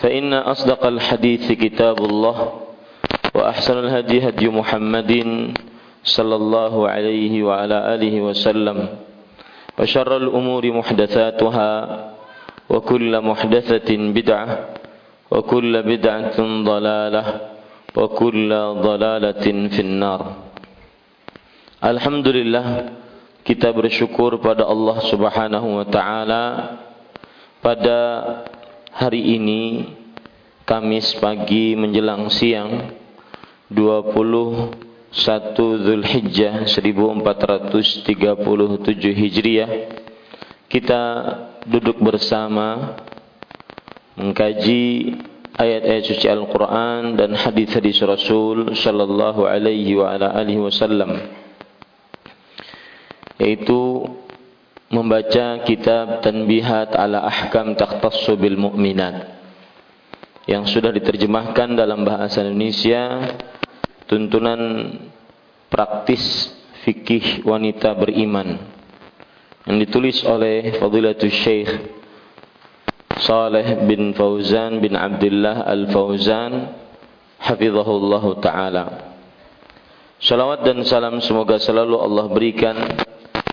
فإن أصدق الحديث كتاب الله وأحسن الهدي هدي محمد صلى الله عليه وعلى آله وسلم وشر الأمور محدثاتها وكل محدثة بدعة وكل بدعة ضلالة وكل ضلالة في النار. Alhamdulillah kita bersyukur pada Allah Subhanahu wa taala pada hari ini Kamis pagi menjelang siang 21 Zulhijjah 1437 Hijriah kita duduk bersama mengkaji ayat-ayat suci Al-Qur'an dan hadis-hadis Rasul sallallahu alaihi wa ala alihi wasallam yaitu membaca kitab Tanbihat ala Ahkam Takhtassu bil Mu'minat. Yang sudah diterjemahkan dalam bahasa Indonesia tuntunan praktis fikih wanita beriman yang ditulis oleh Fadilatul Syekh Saleh bin Fauzan bin Abdullah Al-Fauzan hafizahullah taala. Salawat dan salam semoga selalu Allah berikan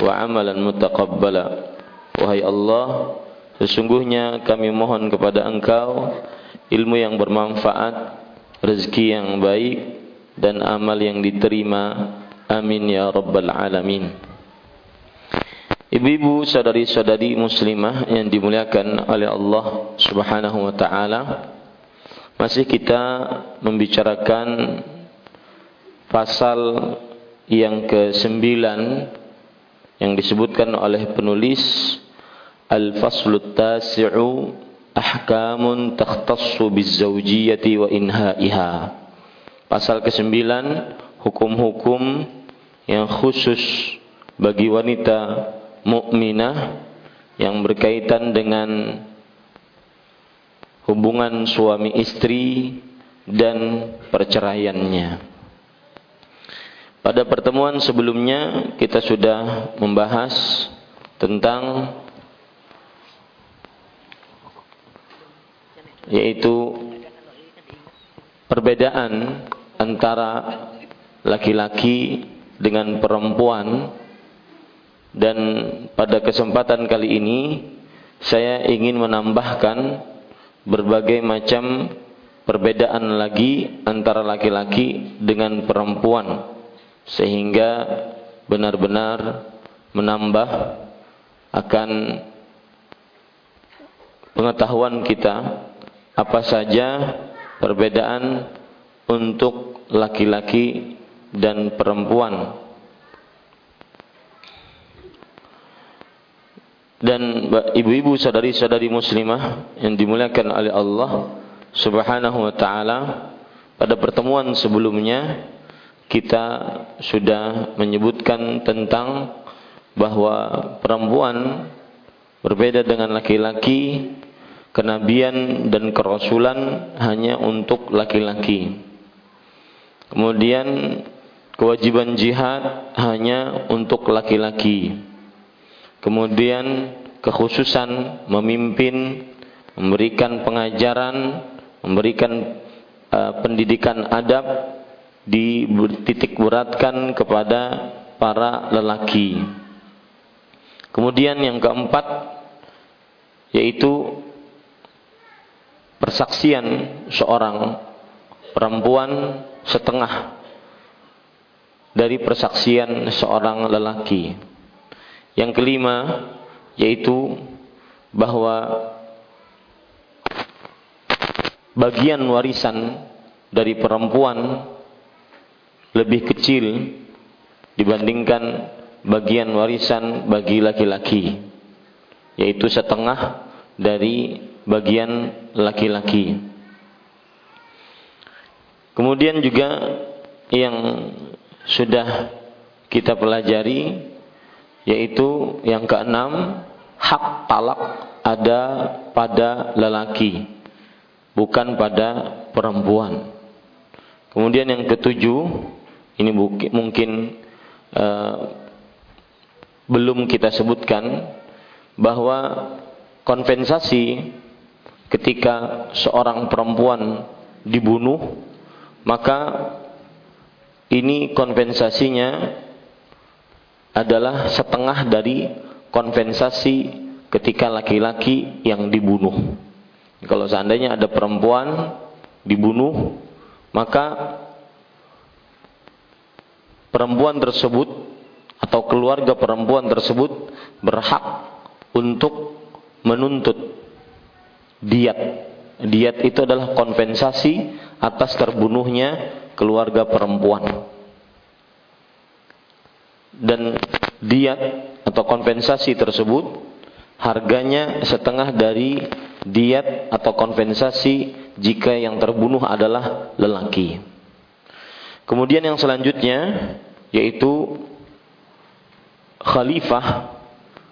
wa amalan mutaqabbala. Wahai Allah sesungguhnya kami mohon kepada Engkau ilmu yang bermanfaat rezeki yang baik dan amal yang diterima. Amin ya rabbal alamin. Ibu-ibu saudari-saudari muslimah yang dimuliakan oleh Allah Subhanahu wa taala masih kita membicarakan pasal yang ke-9 yang disebutkan oleh penulis Al-Faslu Tasi'u Ahkamun Takhtassu Bizzawjiyati wa Inha'iha Pasal ke-9 Hukum-hukum yang khusus bagi wanita mukminah yang berkaitan dengan hubungan suami istri dan perceraiannya. Pada pertemuan sebelumnya kita sudah membahas tentang yaitu perbedaan antara laki-laki dengan perempuan. Dan pada kesempatan kali ini saya ingin menambahkan berbagai macam perbedaan lagi antara laki-laki dengan perempuan sehingga benar-benar menambah akan pengetahuan kita apa saja perbedaan untuk laki-laki dan perempuan. Dan ibu-ibu saudari-saudari muslimah yang dimuliakan oleh Allah Subhanahu wa taala, pada pertemuan sebelumnya kita sudah menyebutkan tentang bahwa perempuan berbeda dengan laki-laki, kenabian dan kerasulan hanya untuk laki-laki. Kemudian kewajiban jihad hanya untuk laki-laki. Kemudian kekhususan memimpin, memberikan pengajaran, memberikan uh, pendidikan adab dititik beratkan kepada para lelaki. Kemudian yang keempat yaitu persaksian seorang perempuan setengah dari persaksian seorang lelaki. Yang kelima yaitu bahwa bagian warisan dari perempuan lebih kecil dibandingkan bagian warisan bagi laki-laki yaitu setengah dari bagian laki-laki. Kemudian juga yang sudah kita pelajari yaitu yang keenam hak talak ada pada lelaki bukan pada perempuan. Kemudian yang ketujuh ini mungkin uh, belum kita sebutkan bahwa kompensasi ketika seorang perempuan dibunuh maka ini kompensasinya adalah setengah dari kompensasi ketika laki-laki yang dibunuh. Kalau seandainya ada perempuan dibunuh, maka perempuan tersebut atau keluarga perempuan tersebut berhak untuk menuntut diat. Diat itu adalah kompensasi atas terbunuhnya keluarga perempuan. Dan diat atau kompensasi tersebut harganya setengah dari diat atau kompensasi jika yang terbunuh adalah lelaki. Kemudian yang selanjutnya yaitu khalifah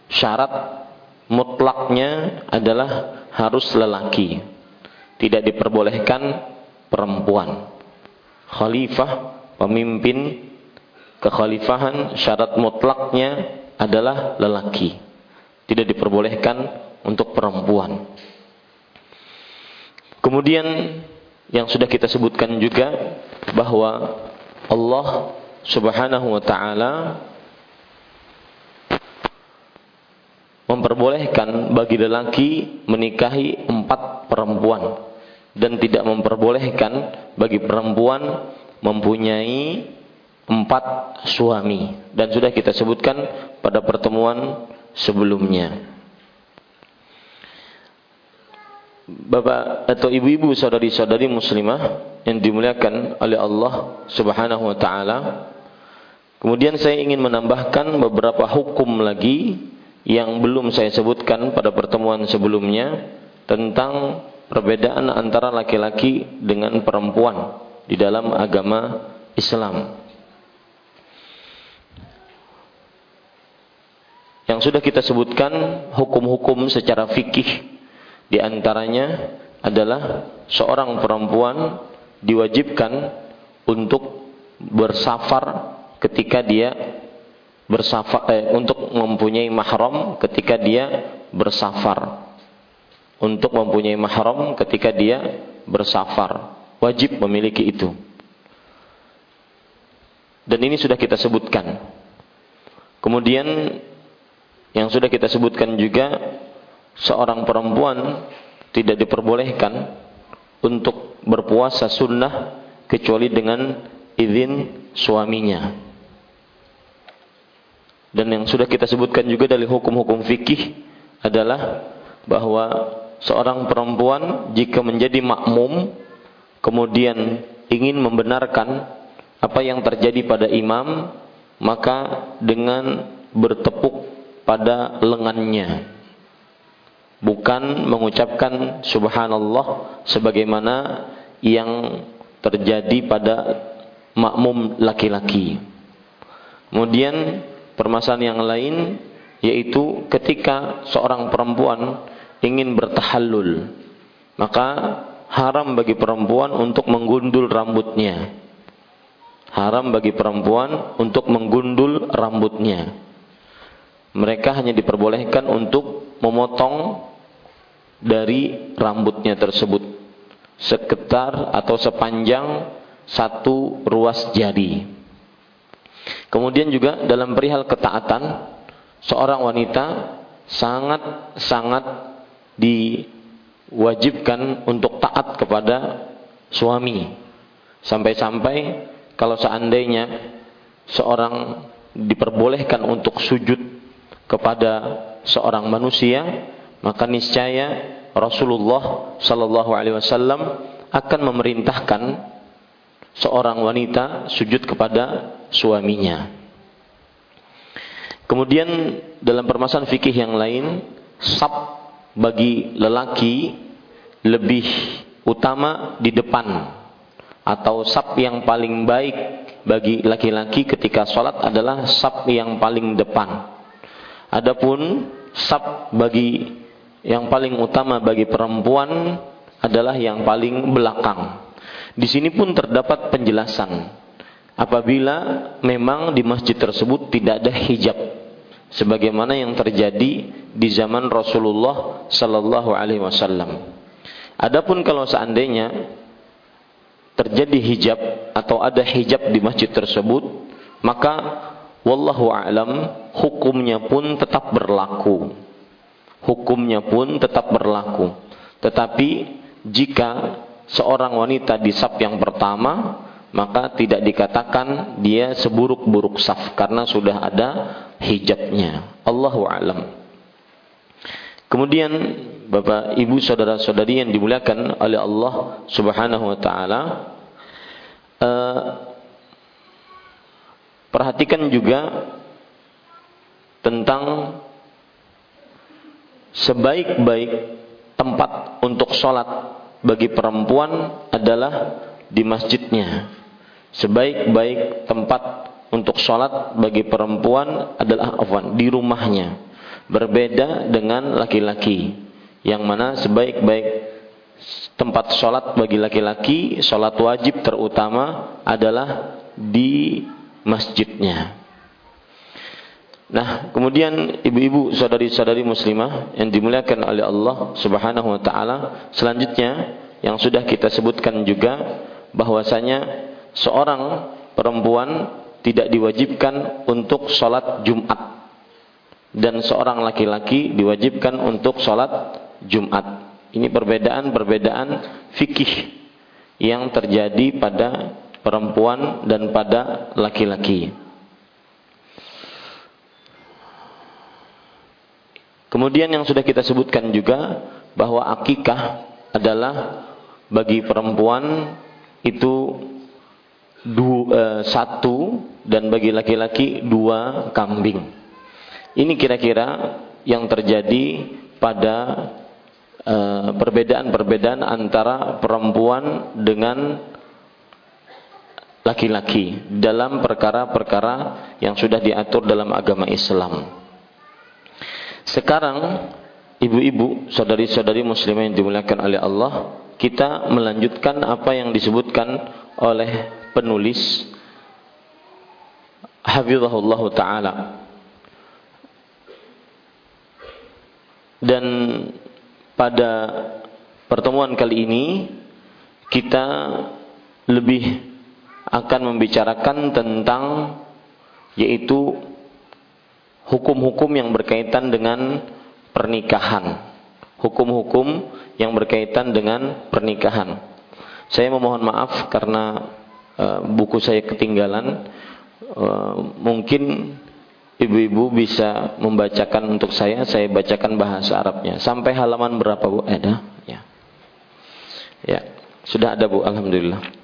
syarat mutlaknya adalah harus lelaki. Tidak diperbolehkan perempuan. Khalifah, pemimpin kekhalifahan syarat mutlaknya adalah lelaki. Tidak diperbolehkan untuk perempuan. Kemudian yang sudah kita sebutkan juga bahwa Allah Subhanahu wa taala memperbolehkan bagi lelaki menikahi empat perempuan dan tidak memperbolehkan bagi perempuan mempunyai empat suami dan sudah kita sebutkan pada pertemuan sebelumnya. Bapak atau ibu-ibu saudari-saudari muslimah yang dimuliakan oleh Allah Subhanahu wa taala. Kemudian saya ingin menambahkan beberapa hukum lagi yang belum saya sebutkan pada pertemuan sebelumnya tentang perbedaan antara laki-laki dengan perempuan di dalam agama Islam. Yang sudah kita sebutkan hukum-hukum secara fikih di antaranya adalah seorang perempuan diwajibkan untuk bersafar ketika dia bersafar eh, untuk mempunyai mahram ketika dia bersafar. Untuk mempunyai mahram ketika dia bersafar, wajib memiliki itu. Dan ini sudah kita sebutkan. Kemudian yang sudah kita sebutkan juga seorang perempuan tidak diperbolehkan untuk berpuasa sunnah kecuali dengan izin suaminya. Dan yang sudah kita sebutkan juga dari hukum-hukum fikih adalah bahwa seorang perempuan jika menjadi makmum kemudian ingin membenarkan apa yang terjadi pada imam maka dengan bertepuk pada lengannya bukan mengucapkan subhanallah sebagaimana yang terjadi pada makmum laki-laki. Kemudian permasalahan yang lain yaitu ketika seorang perempuan ingin bertahallul maka haram bagi perempuan untuk menggundul rambutnya. Haram bagi perempuan untuk menggundul rambutnya. Mereka hanya diperbolehkan untuk memotong dari rambutnya tersebut sekitar atau sepanjang satu ruas jari. Kemudian juga dalam perihal ketaatan seorang wanita sangat sangat diwajibkan untuk taat kepada suami. Sampai-sampai kalau seandainya seorang diperbolehkan untuk sujud kepada seorang manusia, maka niscaya Rasulullah sallallahu alaihi wasallam akan memerintahkan seorang wanita sujud kepada suaminya. Kemudian dalam permasalahan fikih yang lain, sab bagi lelaki lebih utama di depan atau sab yang paling baik bagi laki-laki ketika sholat adalah sab yang paling depan. Adapun sab bagi yang paling utama bagi perempuan adalah yang paling belakang. Di sini pun terdapat penjelasan. Apabila memang di masjid tersebut tidak ada hijab sebagaimana yang terjadi di zaman Rasulullah sallallahu alaihi wasallam. Adapun kalau seandainya terjadi hijab atau ada hijab di masjid tersebut, maka wallahu alam hukumnya pun tetap berlaku hukumnya pun tetap berlaku. Tetapi jika seorang wanita di saf yang pertama, maka tidak dikatakan dia seburuk-buruk saf karena sudah ada hijabnya. Allahu alam. Kemudian Bapak, Ibu, saudara-saudari yang dimuliakan oleh Allah Subhanahu wa taala, eh, perhatikan juga tentang sebaik-baik tempat untuk sholat bagi perempuan adalah di masjidnya. Sebaik-baik tempat untuk sholat bagi perempuan adalah afwan, di rumahnya. Berbeda dengan laki-laki. Yang mana sebaik-baik tempat sholat bagi laki-laki, sholat wajib terutama adalah di masjidnya. Nah, kemudian ibu-ibu saudari-saudari muslimah yang dimuliakan oleh Allah Subhanahu wa taala, selanjutnya yang sudah kita sebutkan juga bahwasanya seorang perempuan tidak diwajibkan untuk sholat Jumat dan seorang laki-laki diwajibkan untuk sholat Jumat. Ini perbedaan-perbedaan fikih yang terjadi pada perempuan dan pada laki-laki. Kemudian yang sudah kita sebutkan juga bahwa akikah adalah bagi perempuan itu dua, eh, satu dan bagi laki-laki dua kambing. Ini kira-kira yang terjadi pada eh, perbedaan-perbedaan antara perempuan dengan laki-laki dalam perkara-perkara yang sudah diatur dalam agama Islam. Sekarang ibu-ibu, saudari-saudari muslimah yang dimuliakan oleh Allah, kita melanjutkan apa yang disebutkan oleh penulis Hafizahullah taala. Dan pada pertemuan kali ini kita lebih akan membicarakan tentang yaitu hukum-hukum yang berkaitan dengan pernikahan. Hukum-hukum yang berkaitan dengan pernikahan. Saya memohon maaf karena uh, buku saya ketinggalan. Uh, mungkin ibu-ibu bisa membacakan untuk saya. Saya bacakan bahasa Arabnya. Sampai halaman berapa bu? Ada? Ya. Ya, sudah ada bu. Alhamdulillah.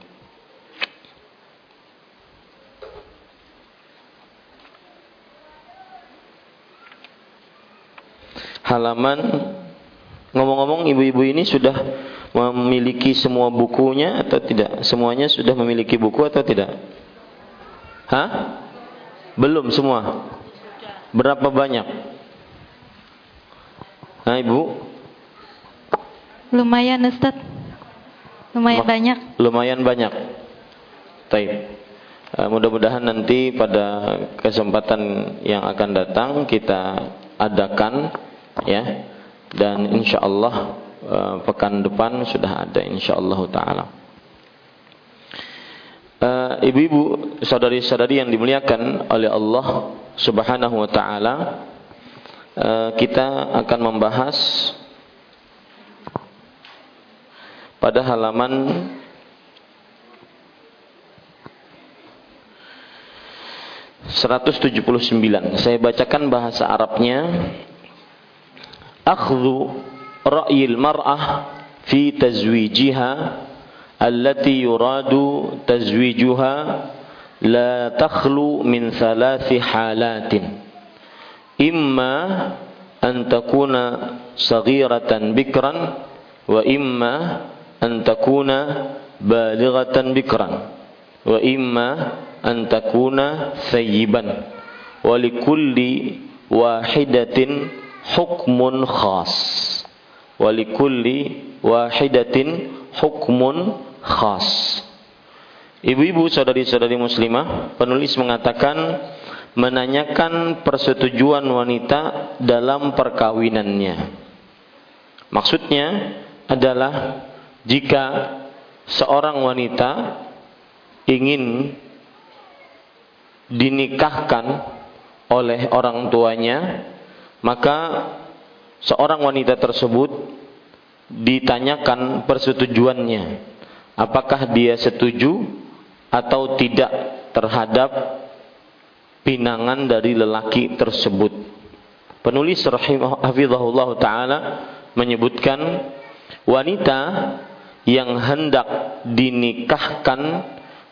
Halaman ngomong-ngomong ibu-ibu ini sudah memiliki semua bukunya atau tidak? Semuanya sudah memiliki buku atau tidak? Hah? Belum semua. Berapa banyak? Nah, Ibu? Lumayan, Ustaz. Lumayan Ma banyak. Lumayan banyak. Baik. Uh, mudah-mudahan nanti pada kesempatan yang akan datang kita adakan ya dan insya Allah uh, pekan depan sudah ada insya Allah taala. Uh, ibu-ibu, saudari-saudari yang dimuliakan oleh Allah Subhanahu wa taala, uh, kita akan membahas pada halaman Seratus tujuh puluh sembilan. Saya bacakan bahasa Arabnya akhdhu ra'yil mar'ah fi tazwijiha allati yuradu tazwijuha la takhlu min thalathi halatin imma an takuna saghiratan bikran wa imma an takuna balighatan bikran wa imma an takuna thayyiban wa likulli wahidatin hukmun khas. Walikulli wahidatin hukmun khas. Ibu-ibu saudari-saudari muslimah penulis mengatakan menanyakan persetujuan wanita dalam perkawinannya. Maksudnya adalah jika seorang wanita ingin dinikahkan oleh orang tuanya maka seorang wanita tersebut ditanyakan persetujuannya. Apakah dia setuju atau tidak terhadap pinangan dari lelaki tersebut? Penulis rahimahullah taala menyebutkan wanita yang hendak dinikahkan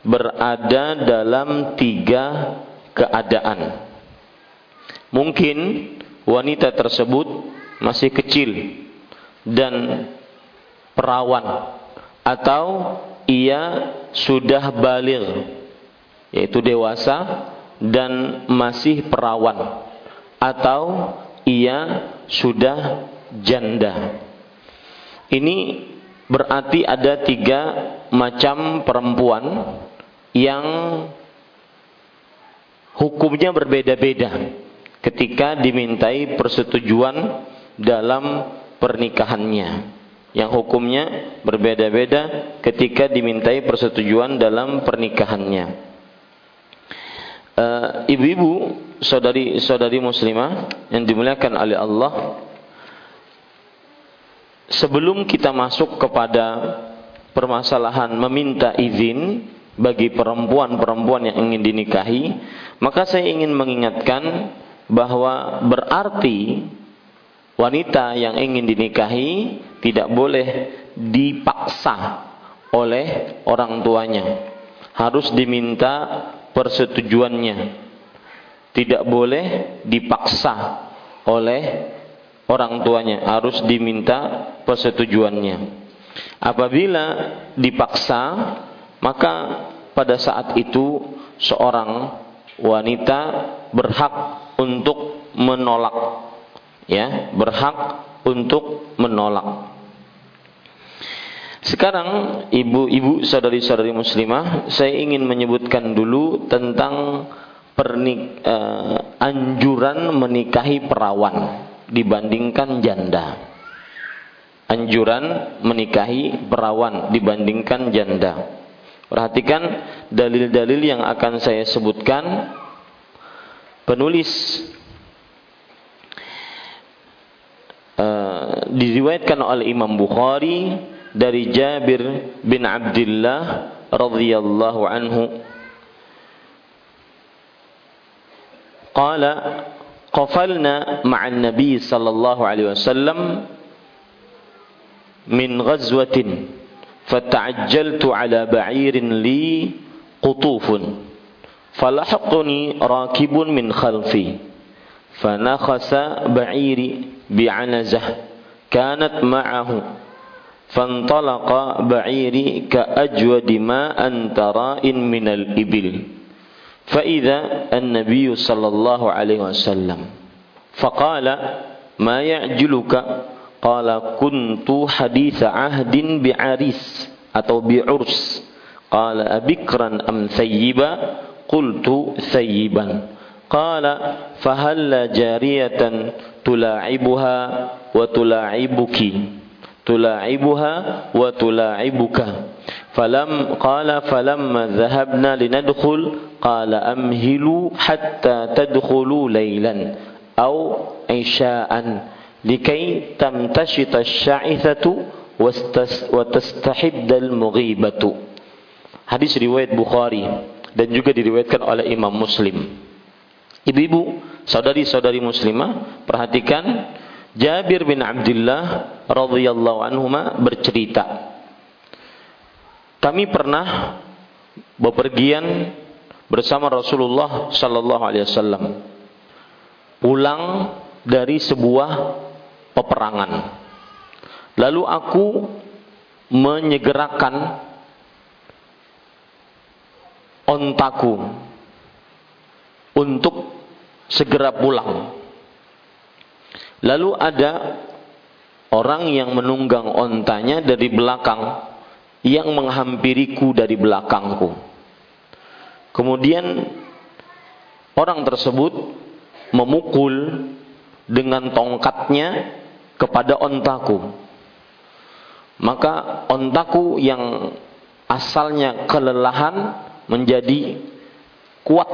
berada dalam tiga keadaan. Mungkin wanita tersebut masih kecil dan perawan atau ia sudah balik yaitu dewasa dan masih perawan atau ia sudah janda. Ini berarti ada tiga macam perempuan yang hukumnya berbeda-beda ketika dimintai persetujuan dalam pernikahannya yang hukumnya berbeda-beda ketika dimintai persetujuan dalam pernikahannya. Eh, ibu-ibu, saudari-saudari muslimah yang dimuliakan oleh Allah, sebelum kita masuk kepada permasalahan meminta izin bagi perempuan-perempuan yang ingin dinikahi, maka saya ingin mengingatkan bahwa berarti wanita yang ingin dinikahi tidak boleh dipaksa oleh orang tuanya. Harus diminta persetujuannya. Tidak boleh dipaksa oleh orang tuanya, harus diminta persetujuannya. Apabila dipaksa, maka pada saat itu seorang wanita berhak untuk menolak ya berhak untuk menolak. Sekarang ibu-ibu saudari-saudari muslimah saya ingin menyebutkan dulu tentang pernik, uh, anjuran menikahi perawan dibandingkan janda. Anjuran menikahi perawan dibandingkan janda. Perhatikan dalil-dalil yang akan saya sebutkan penulis uh, diriwayatkan oleh Imam Bukhari dari Jabir bin Abdullah radhiyallahu anhu qala qafalna ma'an nabi sallallahu alaihi wasallam min ghazwatin fata'ajjaltu ala ba'irin li qutufun falahaqani rakibun min khalfi fanakhasa ba'iri bi'anazah kanat ma'ahu فانطلق بعيري كأجود ما أنترائن من الإبل. فإذا النبي صلى الله عليه وسلم فقال ما يعجلك؟ قال كنت حديث عهد بعريس أو بعرس. قال أبكرا أم ثيبا؟ قلت ثيبا. قال فهل جارية تلاعبها وتلاعبك؟ تلاعبها وتلاعبك. فلم قال فلما ذهبنا لندخل قال أمهلوا حتى تدخلوا ليلا أو عشاء لكي تمتشط الشعثة وتستحد المغيبة. Hadis riwayat Bukhari dan juga diriwayatkan oleh Imam Muslim. Ibu-ibu, saudari-saudari muslimah, perhatikan Jabir bin Abdullah radhiyallahu anhuma bercerita kami pernah bepergian bersama Rasulullah sallallahu alaihi wasallam pulang dari sebuah peperangan lalu aku menyegerakan ontaku untuk segera pulang Lalu ada orang yang menunggang ontanya dari belakang yang menghampiriku dari belakangku. Kemudian orang tersebut memukul dengan tongkatnya kepada ontaku. Maka ontaku yang asalnya kelelahan menjadi kuat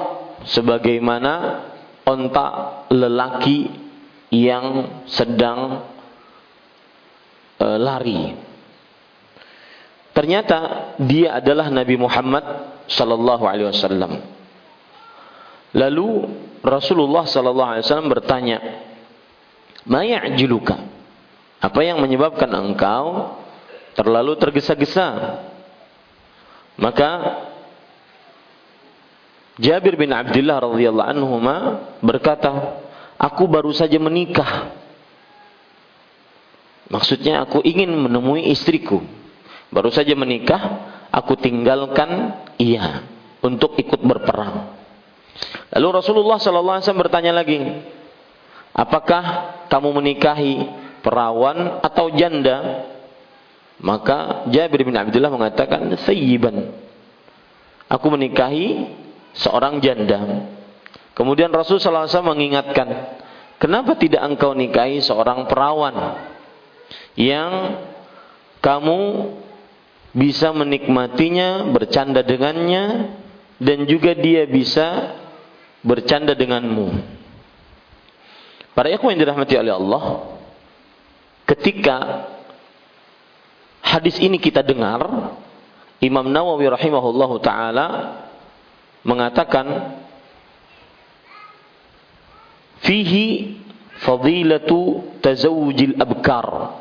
sebagaimana onta lelaki yang sedang e, lari. Ternyata dia adalah Nabi Muhammad sallallahu alaihi wasallam. Lalu Rasulullah sallallahu alaihi wasallam bertanya, "Ma ya'jiluka?" Apa yang menyebabkan engkau terlalu tergesa-gesa? Maka Jabir bin Abdullah radhiyallahu anhu berkata, Aku baru saja menikah. Maksudnya aku ingin menemui istriku. Baru saja menikah, aku tinggalkan ia untuk ikut berperang. Lalu Rasulullah SAW bertanya lagi, apakah kamu menikahi perawan atau janda? Maka Jabir bin Abdullah mengatakan, sayyiban. Aku menikahi seorang janda. Kemudian Rasul SAW mengingatkan, kenapa tidak engkau nikahi seorang perawan yang kamu bisa menikmatinya, bercanda dengannya, dan juga dia bisa bercanda denganmu. Para ikhwan yang dirahmati oleh Allah, ketika hadis ini kita dengar, Imam Nawawi rahimahullahu taala mengatakan fihi fadilatu tazawujil abkar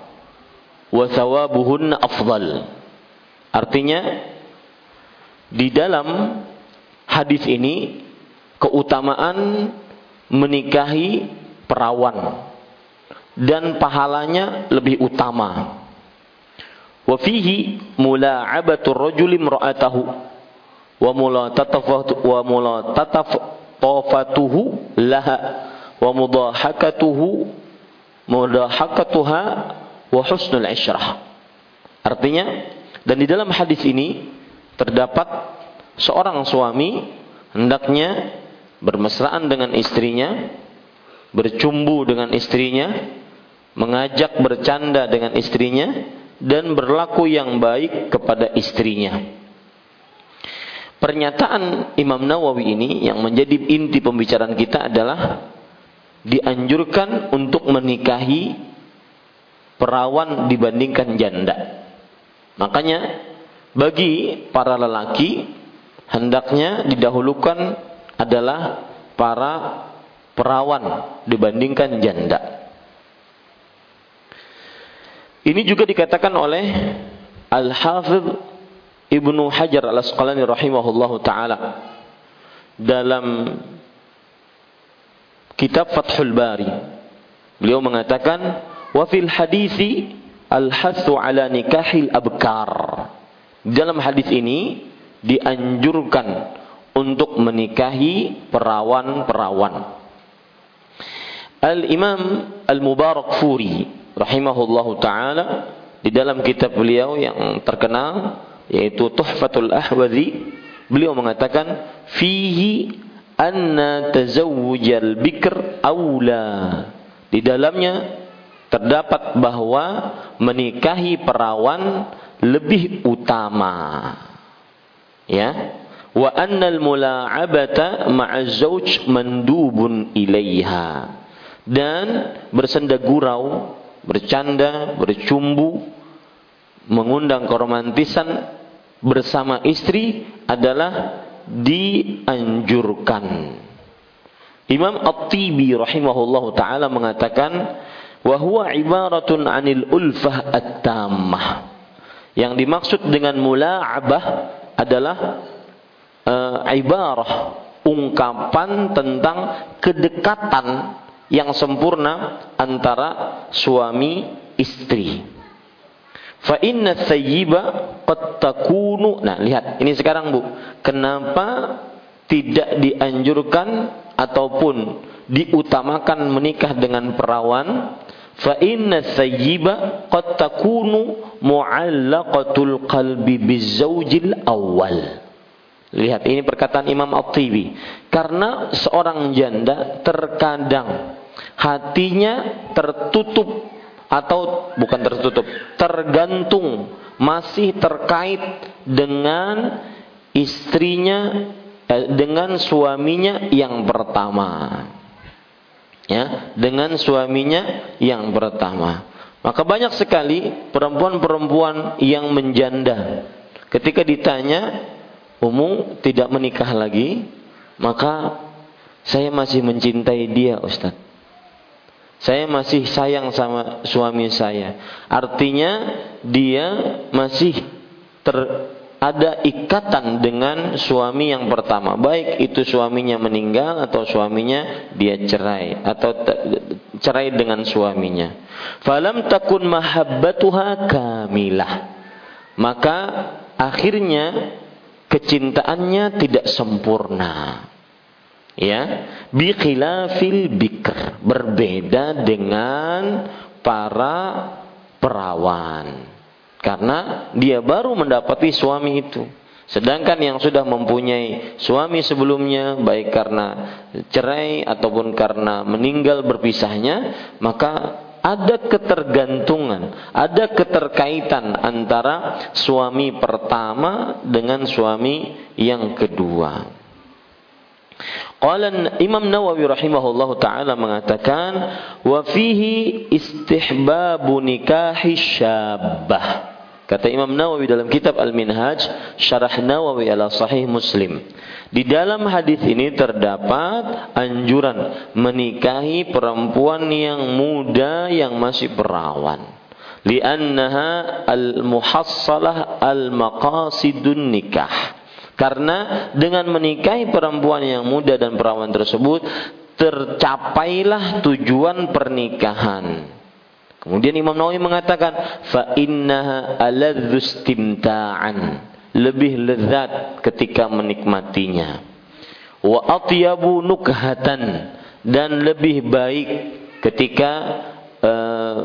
wa thawabuhunna afdal. Artinya di dalam hadis ini keutamaan menikahi perawan dan pahalanya lebih utama. Wa fihi mula'abatu rajuli wa mulatatafu wa mulatatafu laha wa mudahakatuhu mudahakatuha wa husnul isyrah. Artinya dan di dalam hadis ini terdapat seorang suami hendaknya bermesraan dengan istrinya, bercumbu dengan istrinya, mengajak bercanda dengan istrinya dan berlaku yang baik kepada istrinya. Pernyataan Imam Nawawi ini yang menjadi inti pembicaraan kita adalah dianjurkan untuk menikahi perawan dibandingkan janda. Makanya bagi para lelaki hendaknya didahulukan adalah para perawan dibandingkan janda. Ini juga dikatakan oleh Al-Hafidh Ibnu Hajar Al-Asqalani rahimahullahu taala dalam kitab Fathul Bari. Beliau mengatakan wa fil hadisi al-hathu ala nikahil abkar. Dalam hadis ini dianjurkan untuk menikahi perawan-perawan. Al-Imam Al-Mubarak Furi rahimahullahu taala di dalam kitab beliau yang terkenal yaitu Tuhfatul Ahwazi beliau mengatakan fihi anna tazawwujal bikr aula di dalamnya terdapat bahwa menikahi perawan lebih utama. Ya. Wa annal mula'abata ma'az zawj mandubun ilaiha. Dan bersenda gurau, bercanda, bercumbu, mengundang keromantisan bersama istri adalah dianjurkan. Imam At-Tibi rahimahullahu taala mengatakan wa huwa ibaratun 'anil ulfah at-tammah. Yang dimaksud dengan mula'abah adalah uh, ibarah ungkapan tentang kedekatan yang sempurna antara suami istri. Fa inna thayyiba qad takunu. Nah, lihat, ini sekarang Bu. Kenapa tidak dianjurkan ataupun diutamakan menikah dengan perawan? Fa inna thayyiba qad takunu mu'allaqatul qalbi bizaujil awal. Lihat ini perkataan Imam At-Tibi. Karena seorang janda terkadang hatinya tertutup atau bukan tertutup, tergantung masih terkait dengan istrinya eh, dengan suaminya yang pertama. Ya, dengan suaminya yang pertama. Maka banyak sekali perempuan-perempuan yang menjanda. Ketika ditanya, "Umu tidak menikah lagi?" Maka saya masih mencintai dia, Ustadz. Saya masih sayang sama suami saya. Artinya dia masih ter, ada ikatan dengan suami yang pertama. Baik itu suaminya meninggal atau suaminya dia cerai atau cerai dengan suaminya. Falam takun mahabbatuha kamilah. Maka akhirnya kecintaannya tidak sempurna ya. Bi khilafil bikr. Berbeda dengan para perawan. Karena dia baru mendapati suami itu. Sedangkan yang sudah mempunyai suami sebelumnya baik karena cerai ataupun karena meninggal berpisahnya maka ada ketergantungan, ada keterkaitan antara suami pertama dengan suami yang kedua. Qala Imam Nawawi rahimahullahu taala mengatakan wa fihi istihbabu nikahi syabah. Kata Imam Nawawi dalam kitab Al-Minhaj Syarah Nawawi ala Sahih Muslim. Di dalam hadis ini terdapat anjuran menikahi perempuan yang muda yang masih perawan. Li'annaha al-muhassalah al-maqasidun nikah karena dengan menikahi perempuan yang muda dan perawan tersebut tercapailah tujuan pernikahan. Kemudian Imam Nawawi mengatakan fa innaha lebih lezat ketika menikmatinya. Wa atyabu nukhatan dan lebih baik ketika uh,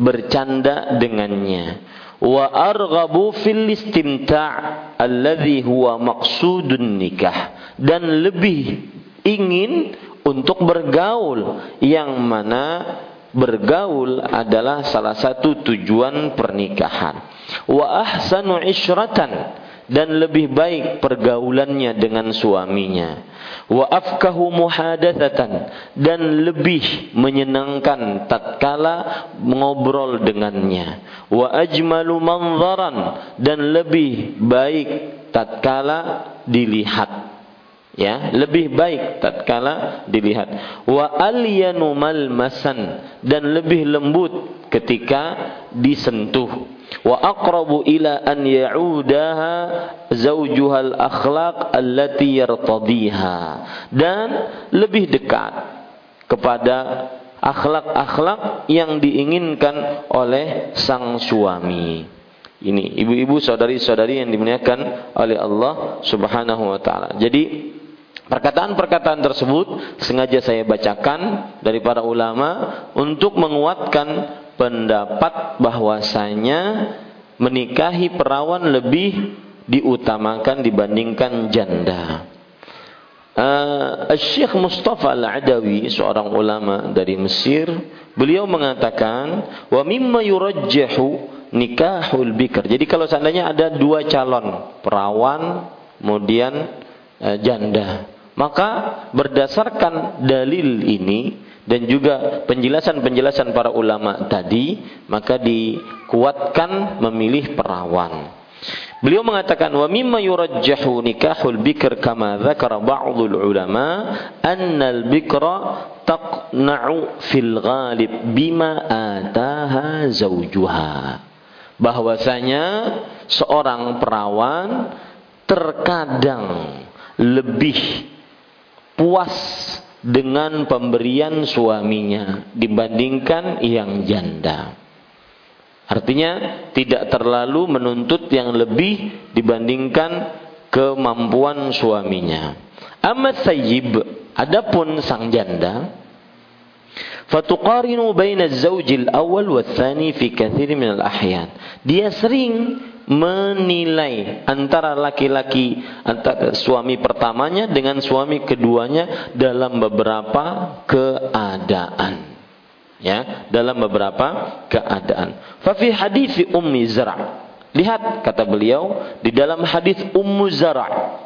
bercanda dengannya wa arghabu fil istimta' alladhi huwa maqsudun nikah. Dan lebih ingin untuk bergaul. Yang mana bergaul adalah salah satu tujuan pernikahan. Wa ahsanu isyratan dan lebih baik pergaulannya dengan suaminya. Wa afkahu muhadatsatan dan lebih menyenangkan tatkala mengobrol dengannya. Wa ajmalu manzaran dan lebih baik tatkala dilihat. Ya lebih baik tatkala dilihat. Wa alyanu malmasan dan lebih lembut ketika disentuh wa aqrabu ila an ya'udaha zawjuha al-akhlaq allati yartadiha dan lebih dekat kepada akhlak-akhlak yang diinginkan oleh sang suami. Ini ibu-ibu saudari-saudari yang dimuliakan oleh Allah Subhanahu wa taala. Jadi perkataan-perkataan tersebut sengaja saya bacakan dari para ulama untuk menguatkan pendapat bahwasanya menikahi perawan lebih diutamakan dibandingkan janda. Uh, Syekh Mustafa Al-Adawi seorang ulama dari Mesir beliau mengatakan wa mimma yurajjahu nikahul bikr. Jadi kalau seandainya ada dua calon, perawan kemudian uh, janda, maka berdasarkan dalil ini dan juga penjelasan-penjelasan para ulama tadi, maka dikuatkan memilih perawan. Beliau mengatakan wa mimma yurajjahu nikahul bikr kama dzakara ba'dul ulama anna al bikra taqna'u fil ghalib bima ataha zawjuha bahwasanya seorang perawan terkadang lebih puas dengan pemberian suaminya dibandingkan yang janda. Artinya tidak terlalu menuntut yang lebih dibandingkan kemampuan suaminya. Amat sayyib, adapun sang janda, fatuqarinu baina zawjil awal wa thani fi kathir min. Dia sering menilai antara laki-laki antara suami pertamanya dengan suami keduanya dalam beberapa keadaan ya dalam beberapa keadaan. Fa fi hadis Ummi Zara. Lihat kata beliau di dalam hadis Ummu Zara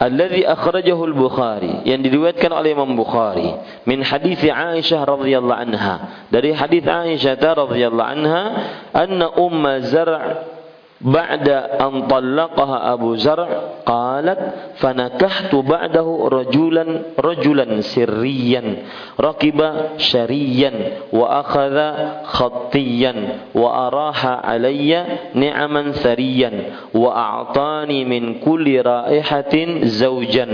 alladhi akhrajahu al-Bukhari yang diriwayatkan oleh Imam Bukhari min hadis Aisyah radhiyallahu anha dari hadis Aisyah radhiyallahu anha anna Ummu Zara بعد أن طلقها أبو زرع قالت فنكحت بعده رجلا رجلا سريا ركب شريا وأخذ خطيا وأراح علي نعما ثريا وأعطاني من كل رائحة زوجا.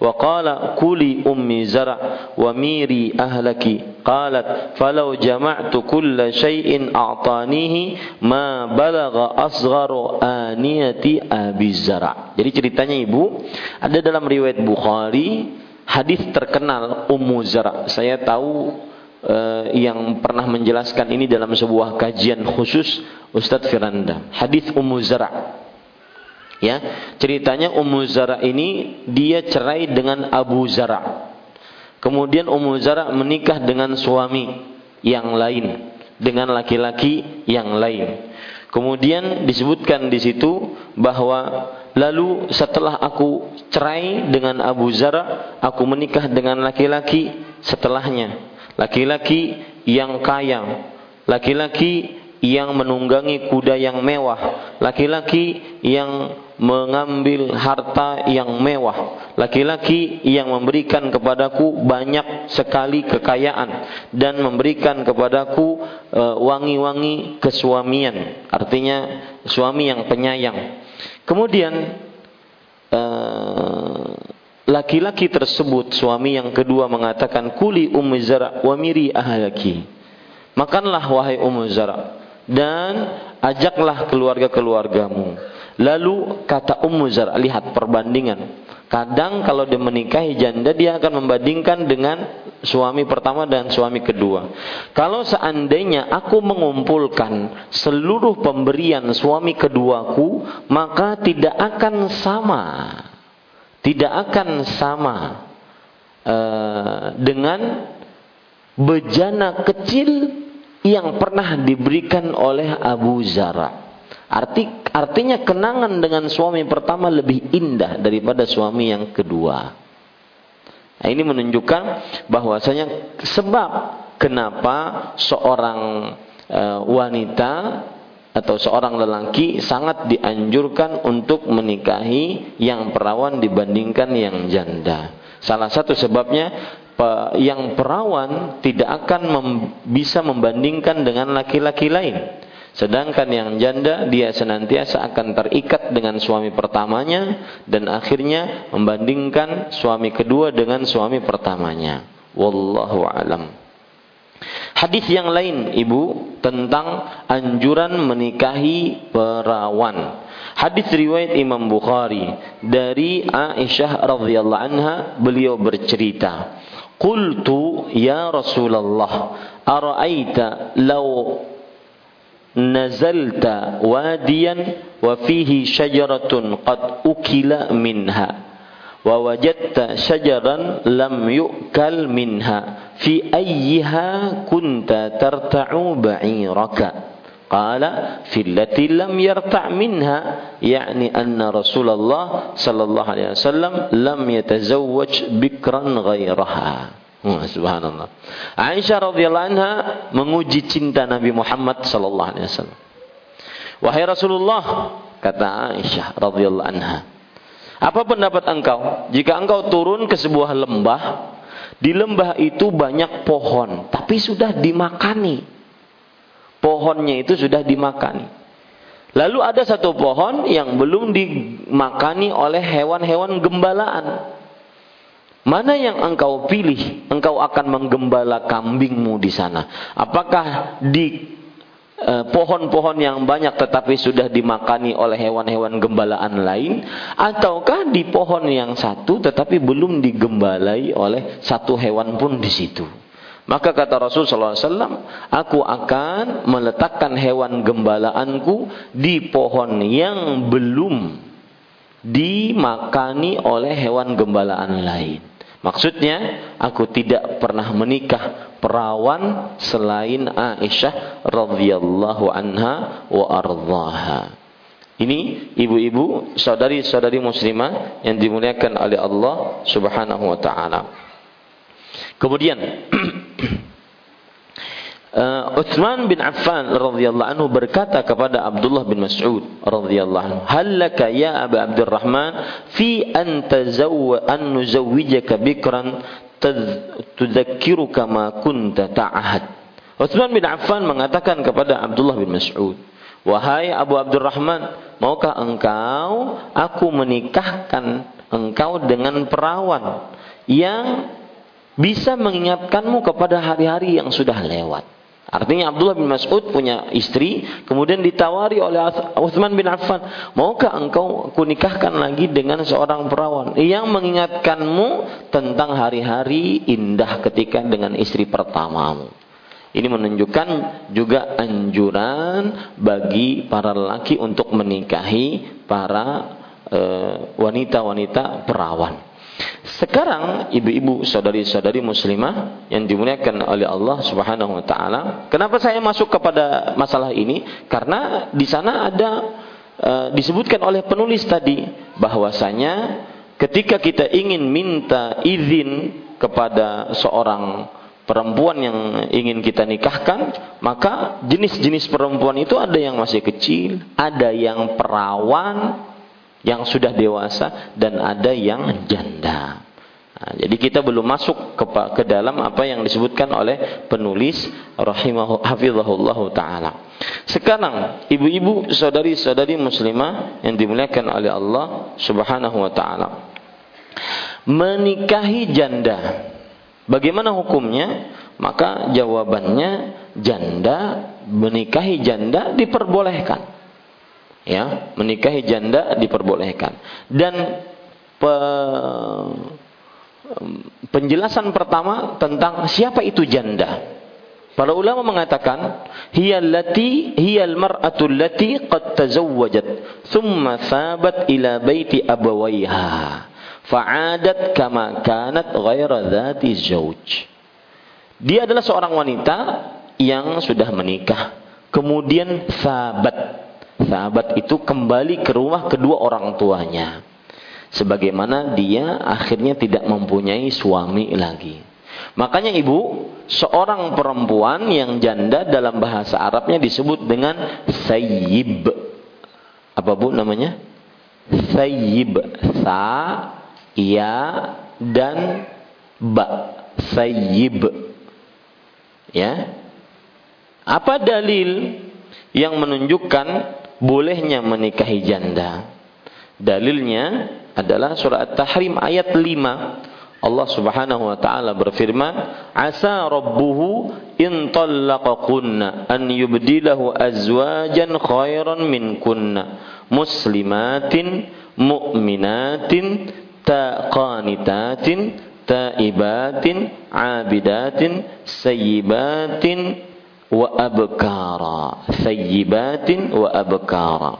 وقال كلي أمي زرع وميري أهلك. Qalat falau jama'tu kulla syai'in a'tanihi ma balagha asgharu aniyati abizara. Jadi ceritanya Ibu, ada dalam riwayat Bukhari hadis terkenal Ummu Zara. Saya tahu eh, yang pernah menjelaskan ini dalam sebuah kajian khusus Ustadz Firanda. Hadis Ummu Zara. Ya, ceritanya Ummu Zara ini dia cerai dengan Abu Zara. Kemudian Ummu Zara menikah dengan suami yang lain, dengan laki-laki yang lain. Kemudian disebutkan di situ bahwa lalu setelah aku cerai dengan Abu Zara, aku menikah dengan laki-laki setelahnya. Laki-laki yang kaya, laki-laki yang menunggangi kuda yang mewah, laki-laki yang mengambil harta yang mewah, laki-laki yang memberikan kepadaku banyak sekali kekayaan dan memberikan kepadaku eh, wangi-wangi kesuamian, artinya suami yang penyayang. Kemudian eh, laki-laki tersebut suami yang kedua mengatakan kuli ummu zara wa miri ahlaki. Makanlah wahai ummu zara dan ajaklah keluarga-keluargamu. Lalu kata Ummu Zar, lihat perbandingan. Kadang kalau dia menikahi janda dia akan membandingkan dengan suami pertama dan suami kedua. Kalau seandainya aku mengumpulkan seluruh pemberian suami keduaku, maka tidak akan sama. Tidak akan sama uh, dengan bejana kecil yang pernah diberikan oleh Abu Zara. Arti, artinya kenangan dengan suami pertama lebih indah daripada suami yang kedua. Nah, ini menunjukkan bahwasanya sebab kenapa seorang e, wanita atau seorang lelaki sangat dianjurkan untuk menikahi yang perawan dibandingkan yang janda. Salah satu sebabnya yang perawan tidak akan mem bisa membandingkan dengan laki-laki lain. Sedangkan yang janda dia senantiasa akan terikat dengan suami pertamanya dan akhirnya membandingkan suami kedua dengan suami pertamanya. wallahu alam. Hadis yang lain Ibu tentang anjuran menikahi perawan. Hadis riwayat Imam Bukhari dari Aisyah radhiyallahu anha beliau bercerita, "Qultu ya Rasulullah, ara'aita law nazalta wadiyan wa fihi syajaratun qad ukila minha." wa wajadta syajaran lam yu'kal minha fi ayyiha kunta tarta'u ba'iraka qala fi allati lam yarta' minha yani anna Rasulullah sallallahu alaihi wasallam lam yatazawwaj bikran ghairaha Oh, subhanallah. Aisyah radhiyallahu anha menguji cinta Nabi Muhammad sallallahu alaihi wasallam. Wahai Rasulullah, kata Aisyah radhiyallahu anha, apa pendapat engkau? Jika engkau turun ke sebuah lembah, di lembah itu banyak pohon, tapi sudah dimakani. Pohonnya itu sudah dimakani. Lalu ada satu pohon yang belum dimakani oleh hewan-hewan gembalaan. Mana yang engkau pilih? Engkau akan menggembala kambingmu di sana. Apakah di Eh, pohon-pohon yang banyak tetapi sudah dimakani oleh hewan-hewan gembalaan lain ataukah di pohon yang satu tetapi belum digembalai oleh satu hewan pun di situ maka kata Rasul SAW, aku akan meletakkan hewan gembalaanku di pohon yang belum dimakani oleh hewan gembalaan lain. Maksudnya, aku tidak pernah menikah perawan selain Aisyah radhiyallahu anha wa ardhaha. Ini ibu-ibu, saudari-saudari muslimah yang dimuliakan oleh Allah Subhanahu wa taala. Kemudian Uh, Uthman bin Affan radhiyallahu anhu berkata kepada Abdullah bin Mas'ud radhiyallahu anhu, "Hallaka ya Abu Abdurrahman fi an tazawwa an nuzawwijaka bikran tudzakiruka ma kunta ta'ahad." Uthman bin Affan mengatakan kepada Abdullah bin Mas'ud, "Wahai Abu Abdurrahman, maukah engkau aku menikahkan engkau dengan perawan yang bisa mengingatkanmu kepada hari-hari yang sudah lewat?" Artinya Abdullah bin Mas'ud punya istri, kemudian ditawari oleh Uthman bin Affan, maukah engkau kunikahkan lagi dengan seorang perawan yang mengingatkanmu tentang hari-hari indah ketika dengan istri pertamamu. Ini menunjukkan juga anjuran bagi para lelaki untuk menikahi para eh, wanita-wanita uh, perawan. Sekarang ibu-ibu saudari-saudari muslimah yang dimuliakan oleh Allah Subhanahu wa taala, kenapa saya masuk kepada masalah ini? Karena di sana ada uh, disebutkan oleh penulis tadi bahwasanya ketika kita ingin minta izin kepada seorang perempuan yang ingin kita nikahkan, maka jenis-jenis perempuan itu ada yang masih kecil, ada yang perawan, yang sudah dewasa dan ada yang janda. Nah, jadi kita belum masuk ke, ke dalam apa yang disebutkan oleh penulis rahimahu hafizahullah taala. Sekarang ibu-ibu saudari-saudari muslimah yang dimuliakan oleh Allah Subhanahu wa taala. Menikahi janda. Bagaimana hukumnya? Maka jawabannya janda menikahi janda diperbolehkan ya menikahi janda diperbolehkan. Dan pe, penjelasan pertama tentang siapa itu janda. Para ulama mengatakan hiyallati hiyal mar'atu allati qad tazawwajat thumma thabat ila baiti abawaiha fa'adat kama kanat ghaira dhati zawj. Dia adalah seorang wanita yang sudah menikah kemudian sabat sahabat itu kembali ke rumah kedua orang tuanya. Sebagaimana dia akhirnya tidak mempunyai suami lagi. Makanya ibu, seorang perempuan yang janda dalam bahasa Arabnya disebut dengan sayyib. Apa bu namanya? Sayyib. Sa, ya, dan ba. Sayyib. Ya. Apa dalil yang menunjukkan bolehnya menikahi janda. Dalilnya adalah surah At-Tahrim ayat 5. Allah Subhanahu wa taala berfirman, "Asa rabbuhu in talaqakunna an yubdilahu azwajan khairan minkunna muslimatin mu'minatin taqanitatin taibatin abidatin sayyibatin wa abkara sayyibatin wa abkara."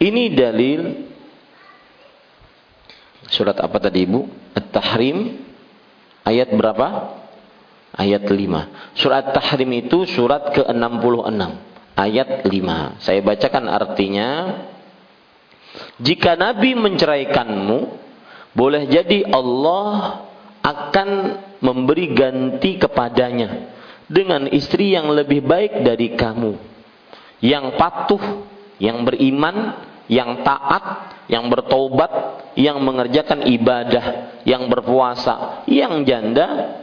Ini dalil surat apa tadi Ibu? At-Tahrim ayat berapa? Ayat 5. Surat Tahrim itu surat ke-66, ayat 5. Saya bacakan artinya. Jika Nabi menceraikanmu, boleh jadi Allah akan memberi ganti kepadanya dengan istri yang lebih baik dari kamu. Yang patuh, yang beriman, yang taat, yang bertobat, yang mengerjakan ibadah, yang berpuasa, yang janda,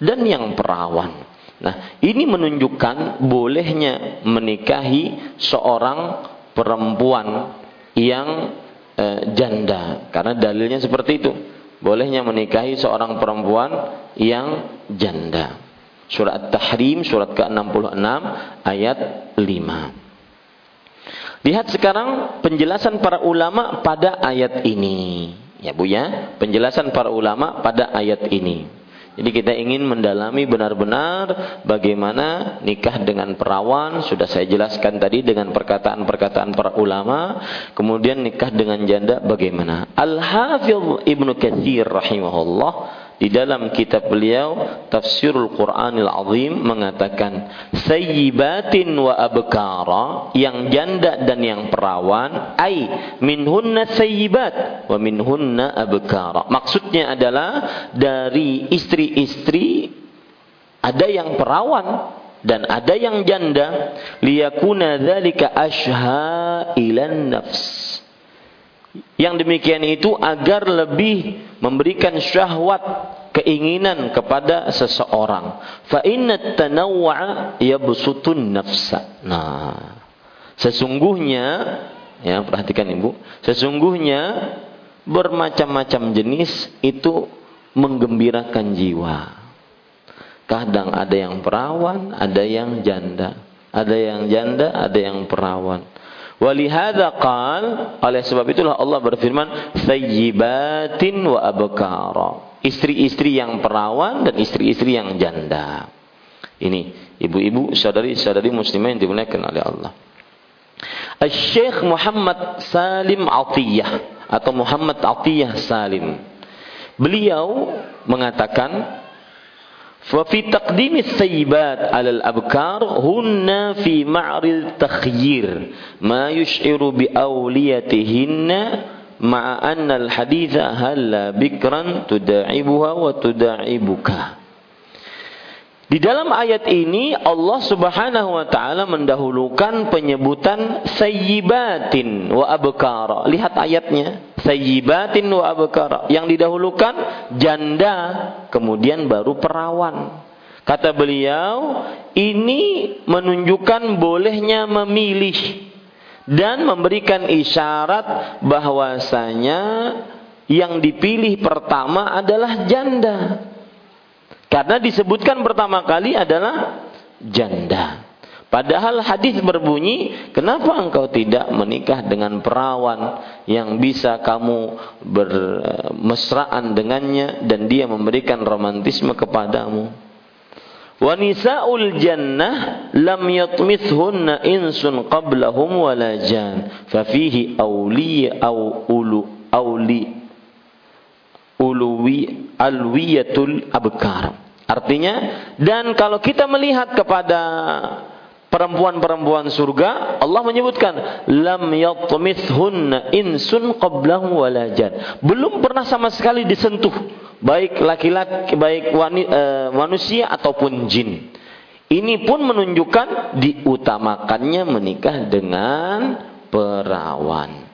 dan yang perawan. Nah, ini menunjukkan bolehnya menikahi seorang perempuan yang e, janda, karena dalilnya seperti itu. Bolehnya menikahi seorang perempuan yang janda. Surat Tahrim, surat ke-66, ayat 5. Lihat sekarang penjelasan para ulama pada ayat ini. Ya Bu ya, penjelasan para ulama pada ayat ini. Jadi kita ingin mendalami benar-benar bagaimana nikah dengan perawan sudah saya jelaskan tadi dengan perkataan-perkataan para ulama. Kemudian nikah dengan janda bagaimana? Al-Hafidh Ibnu Katsir rahimahullah di dalam kitab beliau Tafsirul Quranil Azim mengatakan sayyibatin wa abkara yang janda dan yang perawan ai minhunna sayyibat wa minhunna abkara. Maksudnya adalah dari istri-istri ada yang perawan dan ada yang janda. Liyakuna dzalika ashha ilan nafs yang demikian itu agar lebih memberikan syahwat keinginan kepada seseorang. Fa inna tanawwa yabsutun nafsa. Nah, sesungguhnya ya perhatikan Ibu, sesungguhnya bermacam-macam jenis itu menggembirakan jiwa. Kadang ada yang perawan, ada yang janda. Ada yang janda, ada yang perawan. Walihada qal oleh sebab itulah Allah berfirman sayyibatin wa abkara. Istri-istri yang perawan dan istri-istri yang janda. Ini ibu-ibu, saudari-saudari muslimah yang dimuliakan oleh Allah. Syekh Muhammad Salim Atiyah atau Muhammad Atiyah Salim. Beliau mengatakan ففي تقديم الثيبات على الأبكار هن في معرض التخيير ما يشعر بأوليتهن مع أن الحديث هل بكرا تداعبها وتداعبك. Di dalam ayat ini Allah Subhanahu wa taala mendahulukan penyebutan sayyibatin wa abkara. Lihat ayatnya, sayyibatin wa abkara. Yang didahulukan janda, kemudian baru perawan. Kata beliau, ini menunjukkan bolehnya memilih dan memberikan isyarat bahwasanya yang dipilih pertama adalah janda. Karena disebutkan pertama kali adalah janda. Padahal hadis berbunyi, kenapa engkau tidak menikah dengan perawan yang bisa kamu bermesraan dengannya dan dia memberikan romantisme kepadamu? Wanisa'ul jannah lam yatmithunna insun qablahum wala jan. Fafihi awliya aw ulu uluwi alwiyatul abkar. Artinya dan kalau kita melihat kepada perempuan-perempuan surga, Allah menyebutkan lam yatmithunna insun qablahum walajan. Belum pernah sama sekali disentuh baik laki-laki baik wani, e, manusia ataupun jin. Ini pun menunjukkan diutamakannya menikah dengan perawan.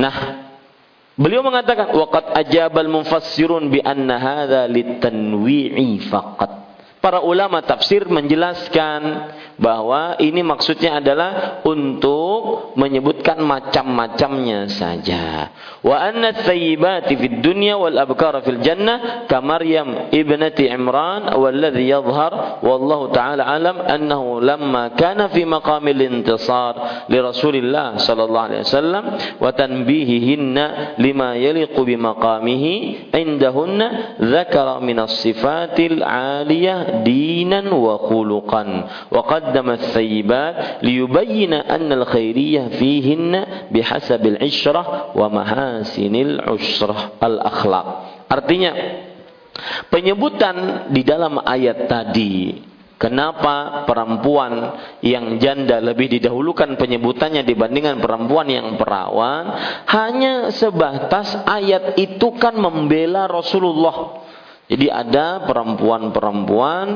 Nah, beliau mengatakan waqad ajabal mufassirun bi anna hadza litanwi'i faqat para ulama tafsir menjelaskan bahwa ini maksudnya adalah untuk menyebutkan macam-macamnya saja. Wa anna thayyibati fid dunya wal abkara fil jannah ka Maryam ibnati Imran walladhi yadhhar wallahu taala alam annahu lamma kana fi maqamil intisar li Rasulillah sallallahu alaihi wasallam wa tanbihihinna lima yaliqu bi maqamihi indahunna dzakara min as-sifatil aliyah dinan wa khuluqan wa qaddama as-sayyibat فيهن anna al-khairiyyah العشرة bihasabil ishrah wa al-akhlaq artinya penyebutan di dalam ayat tadi Kenapa perempuan yang janda lebih didahulukan penyebutannya dibandingkan perempuan yang perawan? Hanya sebatas ayat itu kan membela Rasulullah jadi ada perempuan-perempuan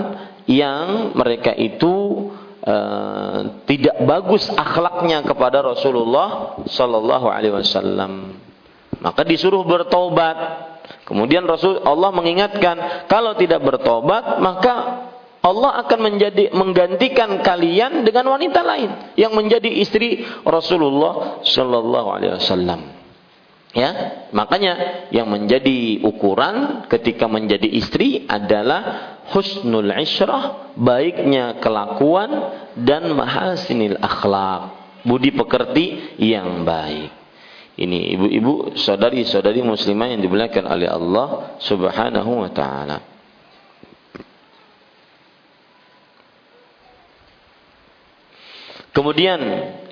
yang mereka itu uh, tidak bagus akhlaknya kepada Rasulullah Sallallahu Alaihi Wasallam. Maka disuruh bertobat. Kemudian Rasul Allah mengingatkan kalau tidak bertobat maka Allah akan menjadi menggantikan kalian dengan wanita lain yang menjadi istri Rasulullah Sallallahu Alaihi Wasallam. Ya, makanya yang menjadi ukuran ketika menjadi istri adalah husnul isyrah, baiknya kelakuan dan mahasinil akhlak, budi pekerti yang baik. Ini ibu-ibu, saudari-saudari muslimah yang dimuliakan oleh Allah Subhanahu wa taala. Kemudian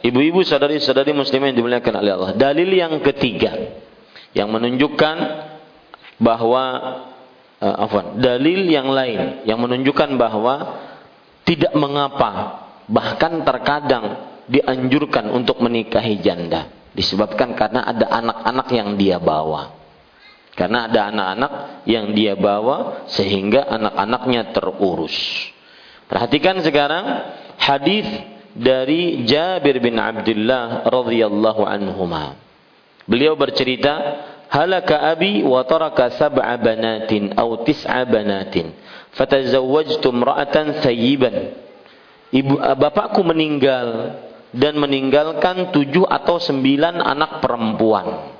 ibu-ibu saudari-saudari muslimah yang dimuliakan oleh Allah. Dalil yang ketiga yang menunjukkan bahwa uh, afwan, dalil yang lain yang menunjukkan bahwa tidak mengapa bahkan terkadang dianjurkan untuk menikahi janda disebabkan karena ada anak-anak yang dia bawa. Karena ada anak-anak yang dia bawa sehingga anak-anaknya terurus. Perhatikan sekarang hadis dari Jabir bin Abdullah radhiyallahu anhuma. Beliau bercerita halaka abi wa taraka sab'a banatin aw tis'a banatin. Fatazawwajtu imra'atan thayyiban ibu eh, bapakku meninggal dan meninggalkan tujuh atau sembilan anak perempuan.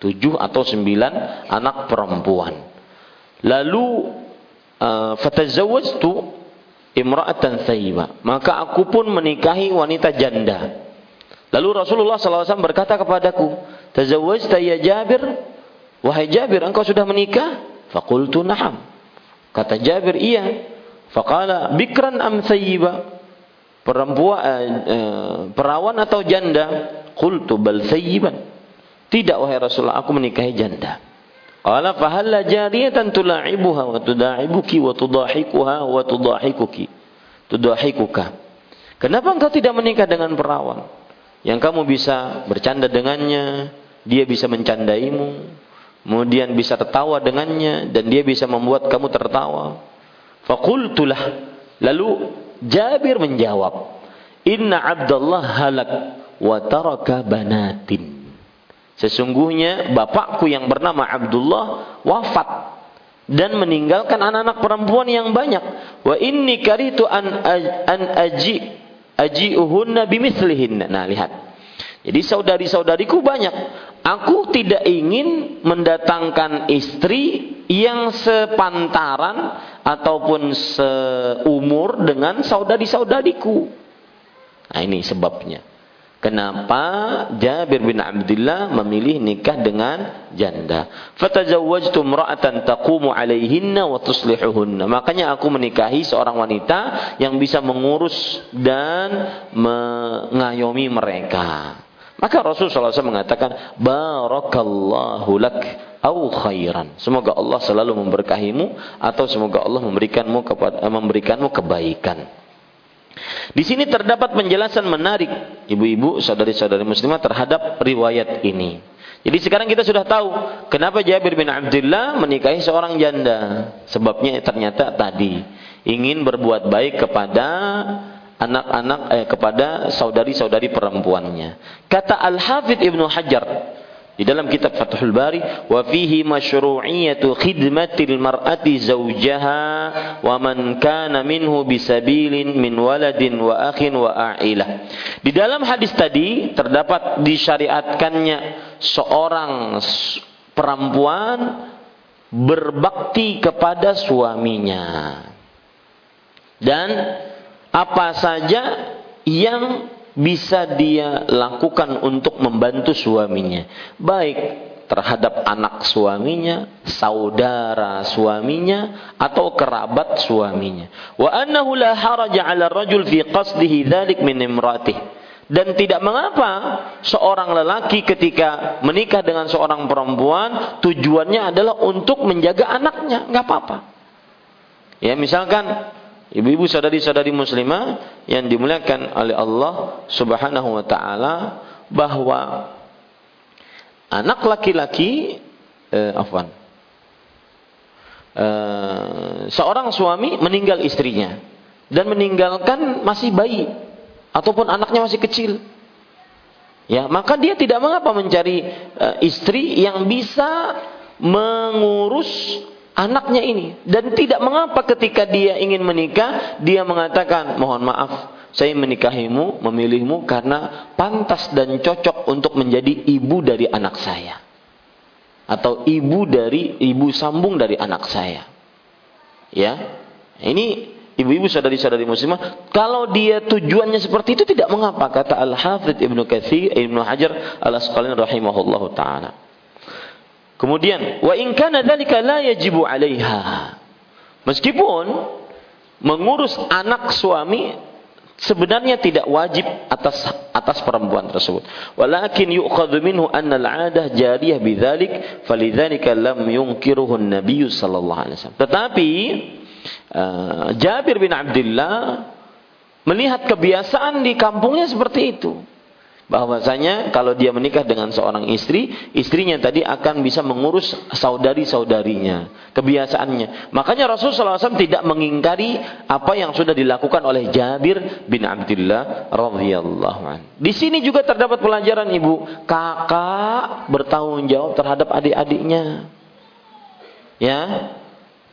Tujuh atau sembilan anak perempuan. Lalu uh, fatazawwajtu imra'atan thayyiba maka aku pun menikahi wanita janda lalu Rasulullah SAW berkata kepadaku Tazawwajta ya Jabir? Wahai Jabir, engkau sudah menikah? Fakultu na'am. Kata Jabir, iya. Faqala bikran am sayyiba? Perempuan eh, eh, perawan atau janda? Qultu bal sayyiban. Tidak wahai Rasulullah, aku menikahi janda. Qala fahalla jariyatan tula'ibuha wa tuda'ibuki wa tudahikuha wa tudahikuki. Tudahikuka. Kenapa engkau tidak menikah dengan perawan? Yang kamu bisa bercanda dengannya, dia bisa mencandaimu, kemudian bisa tertawa dengannya dan dia bisa membuat kamu tertawa. Fakultulah. Lalu Jabir menjawab, "Inna Abdullah halak wa taraka banatin." Sesungguhnya bapakku yang bernama Abdullah wafat dan meninggalkan anak-anak perempuan yang banyak. Wa inni karitu an an aji aji'uhunna bimithlihinna. Nah, lihat. Jadi saudari-saudariku banyak. Aku tidak ingin mendatangkan istri yang sepantaran ataupun seumur dengan saudari-saudariku. Nah ini sebabnya. Kenapa Jabir bin Abdullah memilih nikah dengan janda? Fatajawwajtu imra'atan taqumu 'alaihinna wa tuslihuhunna. Makanya aku menikahi seorang wanita yang bisa mengurus dan mengayomi mereka. Maka Rasulullah SAW mengatakan, Barakallahu lak au khairan. Semoga Allah selalu memberkahimu atau semoga Allah memberikanmu kepada memberikanmu kebaikan. Di sini terdapat penjelasan menarik ibu-ibu, saudari-saudari muslimah terhadap riwayat ini. Jadi sekarang kita sudah tahu kenapa Jabir bin Abdullah menikahi seorang janda. Sebabnya ternyata tadi ingin berbuat baik kepada anak-anak eh, kepada saudari-saudari perempuannya. Kata Al-Hafidh Ibnu Hajar, di dalam kitab Fathul Bari wa fihi masyru'iyatu khidmatil mar'ati zawjaha wa man kana minhu bisabilin min waladin wa akhin wa a'ilah. Di dalam hadis tadi terdapat disyariatkannya seorang perempuan berbakti kepada suaminya. Dan apa saja yang bisa dia lakukan untuk membantu suaminya, baik terhadap anak suaminya, saudara suaminya, atau kerabat suaminya. Wa annahu la haraja 'ala rajul fi qasdihi dzalik min imratih. Dan tidak mengapa seorang lelaki ketika menikah dengan seorang perempuan tujuannya adalah untuk menjaga anaknya, nggak apa-apa. Ya misalkan Ibu-ibu saudari-saudari muslimah yang dimuliakan oleh Allah Subhanahu wa taala bahwa anak laki-laki eh, eh, seorang suami meninggal istrinya dan meninggalkan masih bayi ataupun anaknya masih kecil. Ya maka dia tidak mengapa mencari eh, istri yang bisa mengurus anaknya ini. Dan tidak mengapa ketika dia ingin menikah dia mengatakan mohon maaf saya menikahimu memilihmu karena pantas dan cocok untuk menjadi ibu dari anak saya. Atau ibu dari ibu sambung dari anak saya. Ya? Ini ibu-ibu saudari-saudari muslimah kalau dia tujuannya seperti itu tidak mengapa kata Al-Hafidh Ibnu Katsir Ibnu Hajar Al-Asqalani rahimahullahu taala Kemudian wa in kana dzalika la yajibu 'alaiha. Meskipun mengurus anak suami sebenarnya tidak wajib atas atas perempuan tersebut. Walakin yu'khadhu minhu anna al-'adah jariyah bidzalik falidzalika lam yunkiruhu an-nabiy sallallahu alaihi wasallam. Tetapi uh, Jabir bin Abdullah melihat kebiasaan di kampungnya seperti itu bahwasanya kalau dia menikah dengan seorang istri, istrinya tadi akan bisa mengurus saudari-saudarinya, kebiasaannya. Makanya Rasulullah SAW tidak mengingkari apa yang sudah dilakukan oleh Jabir bin Abdullah radhiyallahu an. Di sini juga terdapat pelajaran Ibu, kakak bertanggung jawab terhadap adik-adiknya. Ya,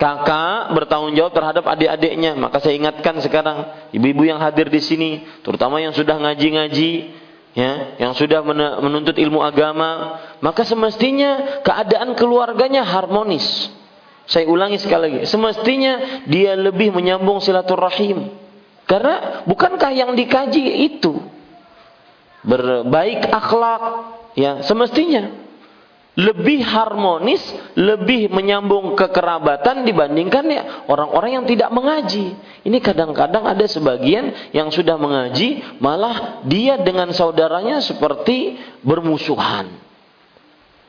kakak bertanggung jawab terhadap adik-adiknya. Maka saya ingatkan sekarang ibu-ibu yang hadir di sini, terutama yang sudah ngaji-ngaji, ya, yang sudah menuntut ilmu agama, maka semestinya keadaan keluarganya harmonis. Saya ulangi sekali lagi, semestinya dia lebih menyambung silaturahim. Karena bukankah yang dikaji itu berbaik akhlak, ya semestinya lebih harmonis, lebih menyambung kekerabatan dibandingkan ya orang-orang yang tidak mengaji. Ini kadang-kadang ada sebagian yang sudah mengaji, malah dia dengan saudaranya seperti bermusuhan.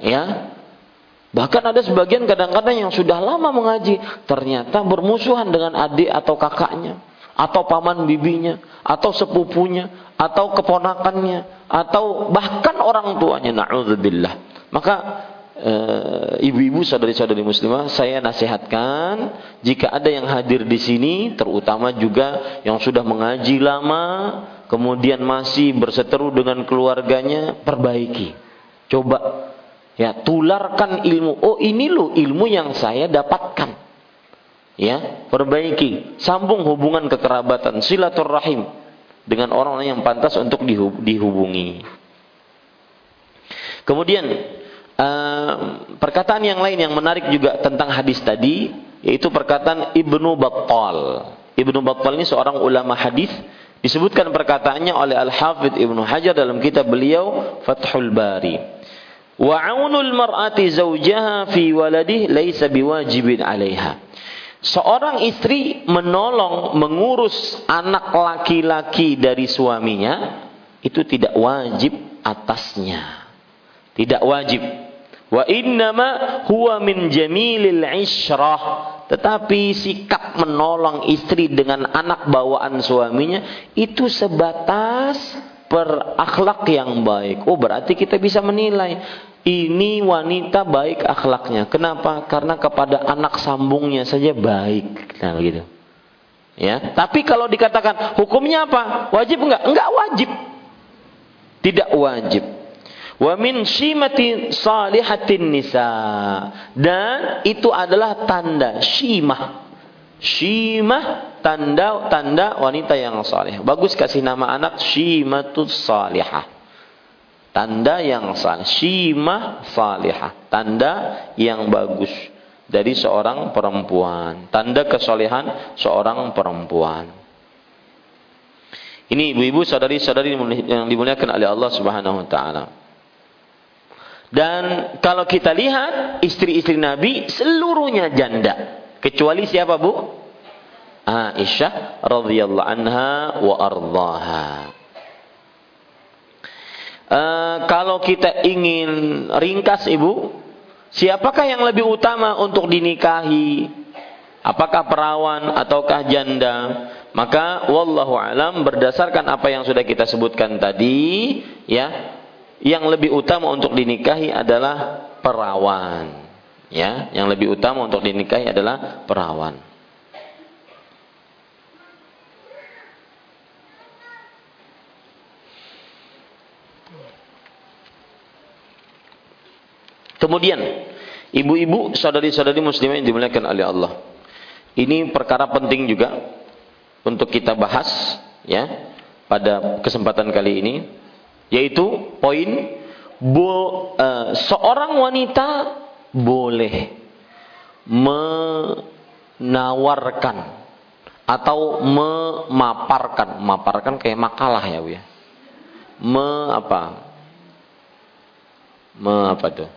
Ya. Bahkan ada sebagian kadang-kadang yang sudah lama mengaji, ternyata bermusuhan dengan adik atau kakaknya, atau paman bibinya, atau sepupunya, atau keponakannya, atau bahkan orang tuanya. Na'udzubillah. Maka eh, ibu-ibu saudari-saudari muslimah saya nasihatkan jika ada yang hadir di sini terutama juga yang sudah mengaji lama kemudian masih berseteru dengan keluarganya perbaiki. Coba ya tularkan ilmu. Oh ini loh ilmu yang saya dapatkan. Ya perbaiki. Sambung hubungan kekerabatan silaturahim dengan orang-orang yang pantas untuk dihubungi kemudian uh, perkataan yang lain yang menarik juga tentang hadis tadi yaitu perkataan Ibnu Battal. Ibnu Battal ini seorang ulama hadis disebutkan perkataannya oleh Al-Hafidh Ibnu Hajar dalam kitab beliau Fathul Bari. Wa aunul mar'ati zawjaha fi waladih laisa biwajibin 'alaiha. Seorang istri menolong mengurus anak laki-laki dari suaminya itu tidak wajib atasnya. Tidak wajib. Wa innama huwa min jamilil isyrah. Tetapi sikap menolong istri dengan anak bawaan suaminya itu sebatas berakhlak yang baik. Oh berarti kita bisa menilai ini wanita baik akhlaknya. Kenapa? Karena kepada anak sambungnya saja baik. Nah begitu. Ya, tapi kalau dikatakan hukumnya apa? Wajib enggak? Enggak wajib. Tidak wajib. Wa min shimati salihatin nisa. Dan itu adalah tanda shimah. Shimah tanda tanda wanita yang saleh. Bagus kasih nama anak Shimatus Salihah. Tanda yang saleh. Shimah salihah. Tanda yang bagus dari seorang perempuan. Tanda kesolehan seorang perempuan. Ini ibu-ibu saudari-saudari yang dimuliakan oleh Allah Subhanahu wa taala. Dan kalau kita lihat istri-istri Nabi seluruhnya janda. Kecuali siapa Bu? Aisyah radhiyallahu anha wa ardhaha. Uh, kalau kita ingin ringkas Ibu, siapakah yang lebih utama untuk dinikahi? Apakah perawan ataukah janda? Maka wallahu alam berdasarkan apa yang sudah kita sebutkan tadi, ya, yang lebih utama untuk dinikahi adalah perawan. Ya, yang lebih utama untuk dinikahi adalah perawan. Kemudian, ibu-ibu, saudari-saudari muslimah yang dimuliakan oleh Allah. Ini perkara penting juga untuk kita bahas ya pada kesempatan kali ini yaitu poin bo, uh, seorang wanita boleh menawarkan atau memaparkan, memaparkan kayak makalah ya Bu ya. Me apa? Me apa tuh?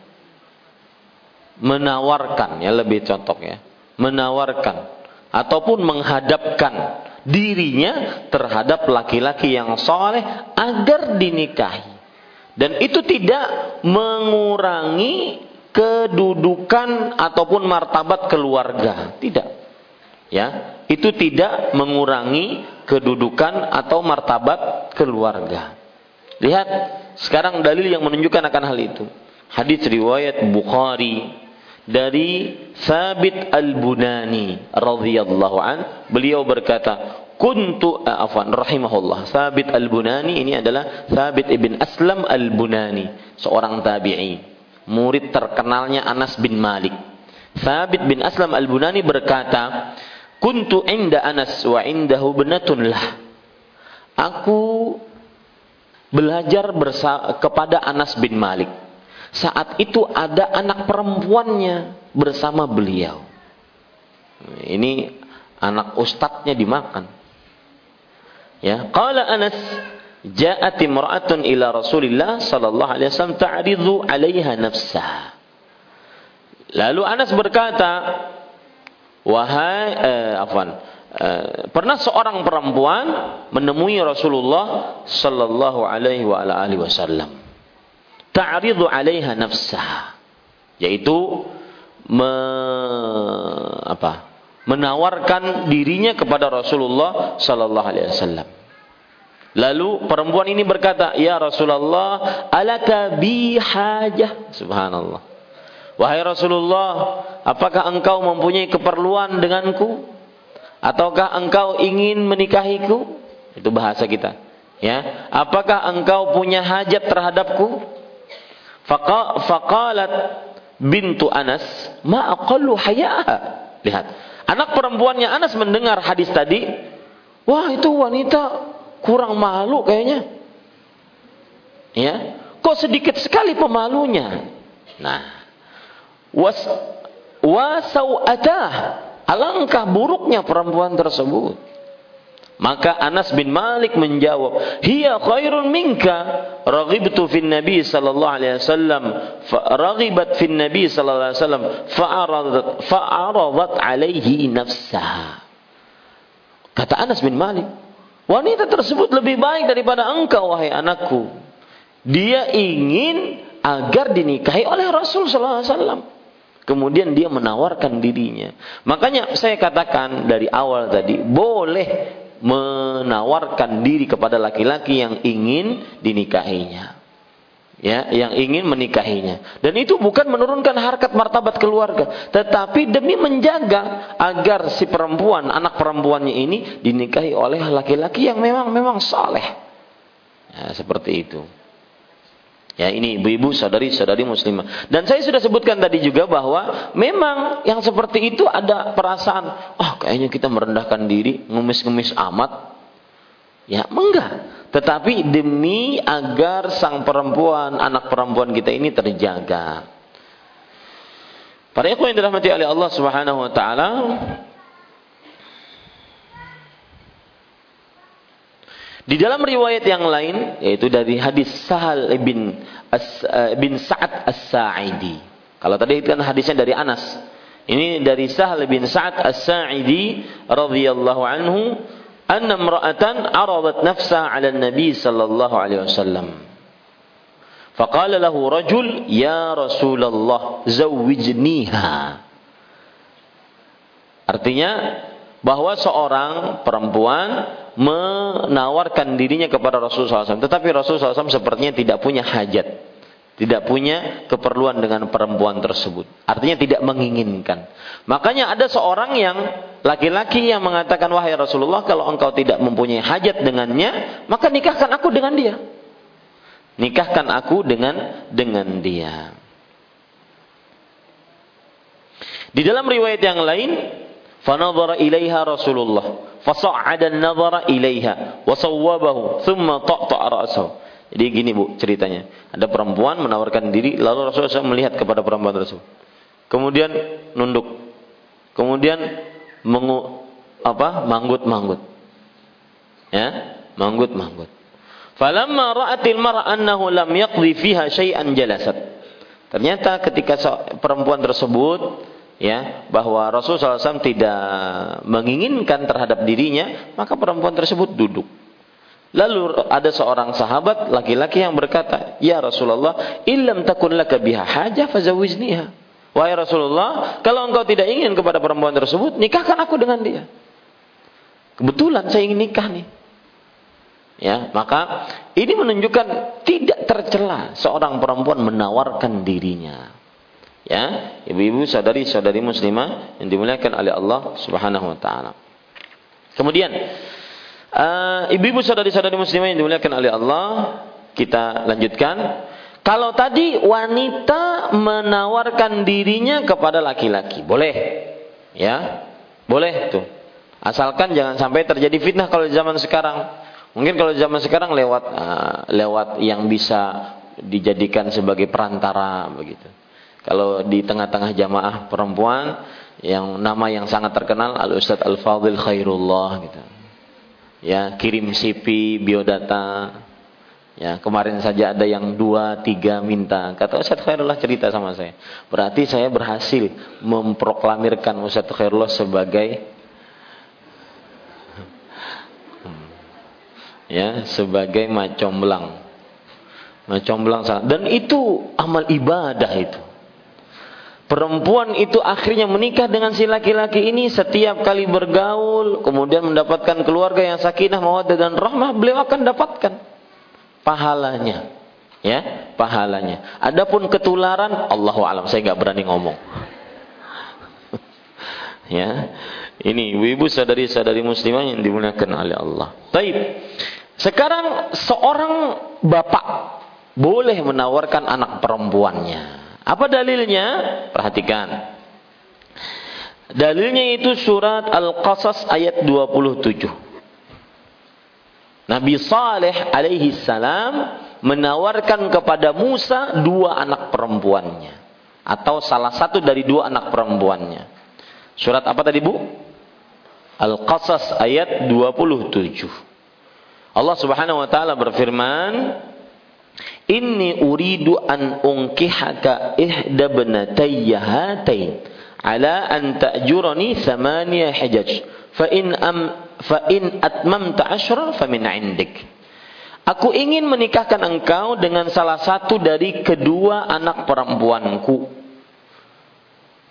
Menawarkan ya lebih contoh ya. Menawarkan ataupun menghadapkan dirinya terhadap laki-laki yang soleh agar dinikahi. Dan itu tidak mengurangi kedudukan ataupun martabat keluarga. Tidak. Ya, itu tidak mengurangi kedudukan atau martabat keluarga. Lihat, sekarang dalil yang menunjukkan akan hal itu. Hadis riwayat Bukhari dari Sabit Al-Bunani radhiyallahu an beliau berkata kuntu uh, afwan rahimahullah Sabit Al-Bunani ini adalah Sabit ibn Aslam Al-Bunani seorang tabi'i murid terkenalnya Anas bin Malik. Sabit bin Aslam Al-Bunani berkata kuntu inda Anas wa indahu binatun lah. Aku belajar kepada Anas bin Malik saat itu ada anak perempuannya bersama beliau. Ini anak ustadznya dimakan. Ya, qala Anas ja'at imra'atun ila Rasulillah sallallahu alaihi wasallam ta'ridu 'alaiha nafsaha. Lalu Anas berkata, wahai eh, afwan, eh, pernah seorang perempuan menemui Rasulullah sallallahu alaihi wa alihi wasallam ta'ridu 'alaiha nafsaha yaitu me, apa? menawarkan dirinya kepada Rasulullah sallallahu alaihi wasallam. Lalu perempuan ini berkata, "Ya Rasulullah, alaka bi hajah?" Subhanallah. Wahai Rasulullah, apakah engkau mempunyai keperluan denganku? Ataukah engkau ingin menikahiku? Itu bahasa kita. Ya, apakah engkau punya hajat terhadapku? Faqalat bintu Anas, ma aqallu haya'a. Lihat, anak perempuannya Anas mendengar hadis tadi, wah itu wanita kurang malu kayaknya. Ya, kok sedikit sekali pemalunya. Nah, was wasau'atah, alangkah buruknya perempuan tersebut. Maka Anas bin Malik menjawab, "Hiya khairun minka." Raghibtu fin Nabi sallallahu alaihi wasallam, raghibat fin Nabi sallallahu alaihi wasallam, fa'aradat fa'aradat alaihi nafsaha. Kata Anas bin Malik, wanita tersebut lebih baik daripada engkau wahai anakku. Dia ingin agar dinikahi oleh Rasul sallallahu alaihi wasallam. Kemudian dia menawarkan dirinya. Makanya saya katakan dari awal tadi, boleh menawarkan diri kepada laki-laki yang ingin dinikahinya. Ya, yang ingin menikahinya. Dan itu bukan menurunkan harkat martabat keluarga, tetapi demi menjaga agar si perempuan, anak perempuannya ini dinikahi oleh laki-laki yang memang memang saleh. Ya, seperti itu. Ya, ini ibu-ibu, saudari-saudari muslimah. Dan saya sudah sebutkan tadi juga bahwa memang yang seperti itu ada perasaan, oh kayaknya kita merendahkan diri, ngemis-ngemis amat. Ya, enggak. Tetapi demi agar sang perempuan, anak perempuan kita ini terjaga. Para ikhwan yang dirahmati oleh Allah Subhanahu wa taala, Di dalam riwayat yang lain yaitu dari hadis Sahal bin As, eh, bin Sa'ad As-Sa'idi. Kalau tadi itu kan hadisnya dari Anas. Ini dari Sahal bin Sa'ad As-Sa'idi radhiyallahu anhu, anna imra'atan 'aradat nafsa 'ala nabi sallallahu alaihi wasallam. Faqala lahu rajul, "Ya Rasulullah, zawwijniha." Artinya bahwa seorang perempuan menawarkan dirinya kepada Rasulullah SAW. Tetapi Rasulullah SAW sepertinya tidak punya hajat. Tidak punya keperluan dengan perempuan tersebut. Artinya tidak menginginkan. Makanya ada seorang yang laki-laki yang mengatakan, Wahai Rasulullah, kalau engkau tidak mempunyai hajat dengannya, maka nikahkan aku dengan dia. Nikahkan aku dengan dengan dia. Di dalam riwayat yang lain, فنظر إليها رسول الله فصعد النظر إليها وصوبه ثم طأطأ رأسه jadi gini bu ceritanya ada perempuan menawarkan diri lalu Rasulullah SAW melihat kepada perempuan tersebut kemudian nunduk kemudian mengu apa manggut manggut ya manggut manggut falamma ra'atil mar'a annahu lam yaqdi fiha syai'an jalasat ternyata ketika perempuan tersebut ya bahwa Rasulullah SAW tidak menginginkan terhadap dirinya, maka perempuan tersebut duduk. Lalu ada seorang sahabat laki-laki yang berkata, "Ya Rasulullah, illam takun laka biha hajah fazawijniha." Wahai Rasulullah, kalau engkau tidak ingin kepada perempuan tersebut, nikahkan aku dengan dia. Kebetulan saya ingin nikah nih. Ya, maka ini menunjukkan tidak tercela seorang perempuan menawarkan dirinya. Ya, ibu-ibu saudari-saudari muslimah yang dimuliakan oleh Allah Subhanahu wa taala. Kemudian uh, ibu-ibu saudari-saudari muslimah yang dimuliakan oleh Allah, kita lanjutkan. Kalau tadi wanita menawarkan dirinya kepada laki-laki, boleh. Ya. Boleh tuh. Asalkan jangan sampai terjadi fitnah kalau zaman sekarang. Mungkin kalau zaman sekarang lewat uh, lewat yang bisa dijadikan sebagai perantara begitu. Kalau di tengah-tengah jamaah perempuan yang nama yang sangat terkenal Al Ustadz Al Fadil Khairullah gitu. Ya, kirim CV, biodata. Ya, kemarin saja ada yang dua, tiga minta. Kata Ustadz Khairullah cerita sama saya. Berarti saya berhasil memproklamirkan Ustadz Khairullah sebagai ya sebagai macombelang macombelang dan itu amal ibadah itu Perempuan itu akhirnya menikah dengan si laki-laki ini setiap kali bergaul, kemudian mendapatkan keluarga yang sakinah, mawaddah dan rahmah, beliau akan dapatkan pahalanya. Ya, pahalanya. Adapun ketularan, Allahu alam, saya nggak berani ngomong. ya. Ini ibu sadari-sadari muslimah yang dimuliakan oleh Allah. Baik. Sekarang seorang bapak boleh menawarkan anak perempuannya apa dalilnya? Perhatikan. Dalilnya itu surat Al-Qasas ayat 27. Nabi Saleh alaihi salam menawarkan kepada Musa dua anak perempuannya atau salah satu dari dua anak perempuannya. Surat apa tadi Bu? Al-Qasas ayat 27. Allah Subhanahu wa taala berfirman, Inni uridu an unkihaka ihda bnatayya hatain ala an ta'jurani thamaniya hijaj fa in am fa in atmamta ashra fa min indik Aku ingin menikahkan engkau dengan salah satu dari kedua anak perempuanku.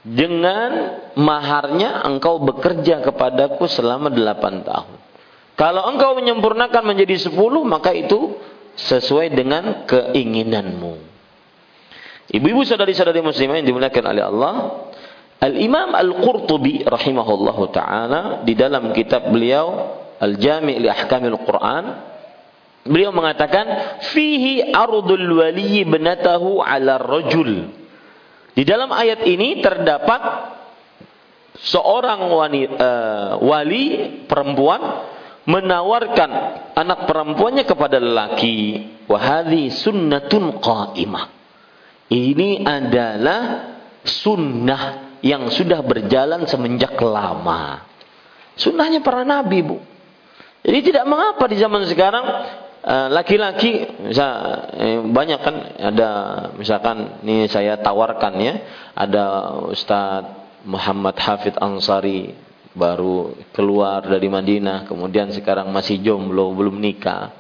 Dengan maharnya engkau bekerja kepadaku selama delapan tahun. Kalau engkau menyempurnakan menjadi sepuluh, maka itu sesuai dengan keinginanmu. Ibu-ibu saudari-saudari muslimah yang dimuliakan oleh Allah, Al-Imam Al-Qurtubi rahimahullahu taala di dalam kitab beliau Al-Jami' li Ahkamil Quran Beliau mengatakan fihi ardul wali benatahu ala rajul. Di dalam ayat ini terdapat seorang wani, uh, wali perempuan menawarkan anak perempuannya kepada lelaki. Wahadi sunnatun qa'imah. Ini adalah sunnah yang sudah berjalan semenjak lama. Sunnahnya para nabi, Bu. Jadi tidak mengapa di zaman sekarang Eh, laki-laki misal eh, banyak kan ada misalkan ini saya tawarkan ya ada Ustadz Muhammad Hafid Ansari baru keluar dari Madinah kemudian sekarang masih jomblo belum nikah.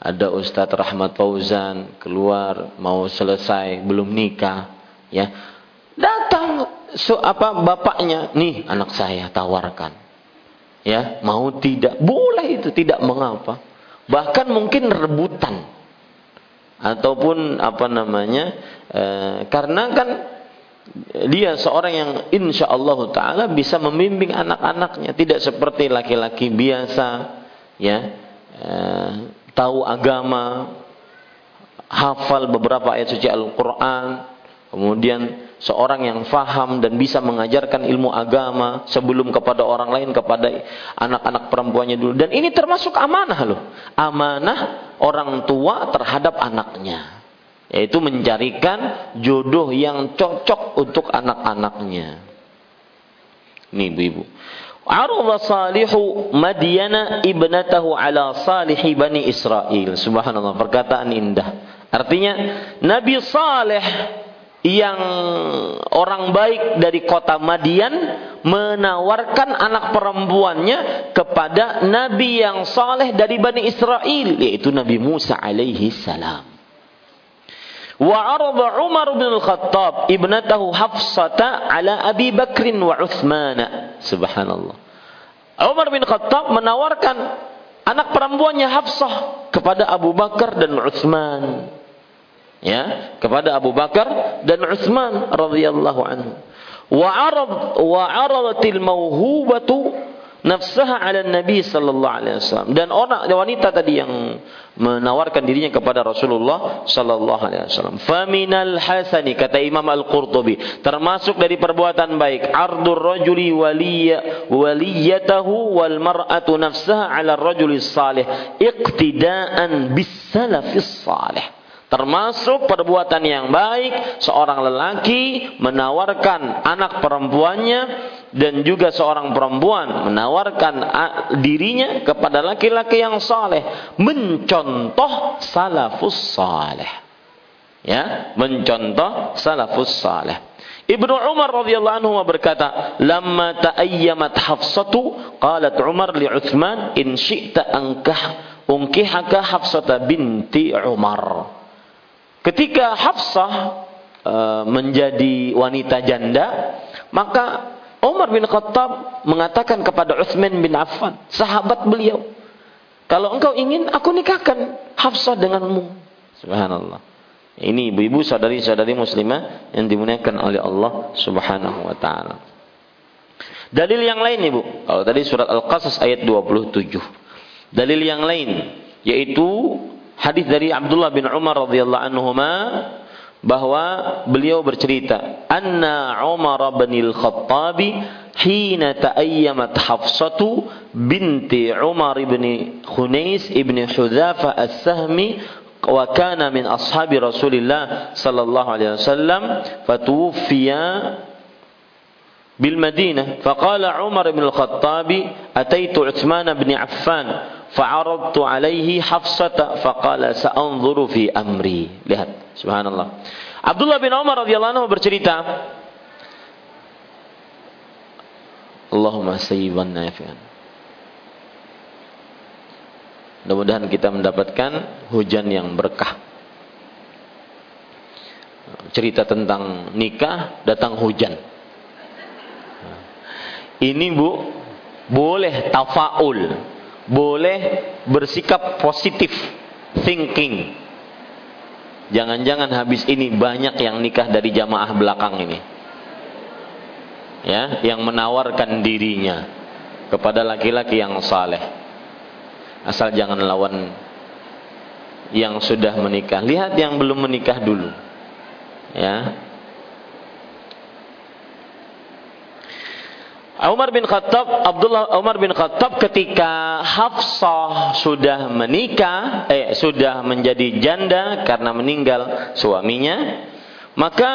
Ada Ustadz Rahmat Fauzan keluar mau selesai belum nikah ya. Datang so, apa bapaknya nih anak saya tawarkan. Ya mau tidak? Boleh itu tidak mengapa. Bahkan mungkin rebutan. Ataupun apa namanya e, karena kan dia seorang yang insya Allah taala bisa membimbing anak-anaknya. Tidak seperti laki-laki biasa ya. E, tahu agama hafal beberapa ayat suci Al-Qur'an. Kemudian seorang yang faham dan bisa mengajarkan ilmu agama sebelum kepada orang lain kepada anak-anak perempuannya dulu. Dan ini termasuk amanah loh. Amanah orang tua terhadap anaknya yaitu mencarikan jodoh yang cocok untuk anak-anaknya ini ibu-ibu Arwa salihu Madyana ibnatahu ala salihi bani Israel. Subhanallah, perkataan indah. Artinya Nabi Saleh yang orang baik dari kota Madian menawarkan anak perempuannya kepada nabi yang saleh dari Bani Israel yaitu Nabi Musa alaihi salam. Wa arada Umar bin Al-Khattab ibnatahu Hafsata ala Abi Bakr wa Uthman. Subhanallah. Umar bin Khattab menawarkan anak perempuannya Hafsah kepada Abu Bakar dan Uthman ya kepada Abu Bakar dan Utsman radhiyallahu anhu wa arad wa aradatil nafsaha ala Nabi sallallahu alaihi wasallam. Dan orang wanita tadi yang menawarkan dirinya kepada Rasulullah sallallahu alaihi wasallam. Faminal hasani kata Imam Al-Qurtubi termasuk dari perbuatan baik. Ardur rajuli waliya waliyatahu wal mar'atu nafsaha ala rajuli salih iqtidaan bis salafis salih Termasuk perbuatan yang baik seorang lelaki menawarkan anak perempuannya dan juga seorang perempuan menawarkan dirinya kepada laki-laki yang saleh, mencontoh salafus saleh. Ya, mencontoh salafus saleh. Ibnu Umar radhiyallahu anhu berkata, "Lamma ta'ayyamat Hafsatu, qalat Umar li Utsman, in syi'ta ankah unkihaka Hafsata binti Umar." Ketika Hafsah e, menjadi wanita janda, maka Umar bin Khattab mengatakan kepada Uthman bin Affan, sahabat beliau, kalau engkau ingin, aku nikahkan Hafsah denganmu. Subhanallah. Ini ibu-ibu saudari-saudari muslimah yang dimuliakan oleh Allah Subhanahu wa taala. Dalil yang lain Ibu, kalau tadi surat Al-Qasas ayat 27. Dalil yang lain yaitu hadis dari Abdullah bin Umar radhiyallahu anhuma bahwa beliau bercerita anna Umar bin al-Khattab hina ta'ayyamat Hafsatu binti Umar bin Khunais ibn Hudzafa as-Sahmi wa kana min ashabi Rasulillah sallallahu alaihi wasallam fatuwfiya فقال عمر بن الخطاب أتيت عثمان بن عفان fa'aradtu alaihi hafsata faqala sa'anzuru fi amri. Lihat, subhanallah. Abdullah bin Umar radhiyallahu anhu bercerita Allahumma sayyiban nafi'an. Mudah-mudahan kita mendapatkan hujan yang berkah. Cerita tentang nikah, datang hujan. Ini Bu, boleh tafaul boleh bersikap positif thinking. Jangan-jangan habis ini banyak yang nikah dari jamaah belakang ini. Ya, yang menawarkan dirinya kepada laki-laki yang saleh. Asal jangan lawan yang sudah menikah. Lihat yang belum menikah dulu. Ya. Umar bin Khattab, Abdullah Umar bin Khattab ketika Hafsah sudah menikah, eh sudah menjadi janda karena meninggal suaminya, maka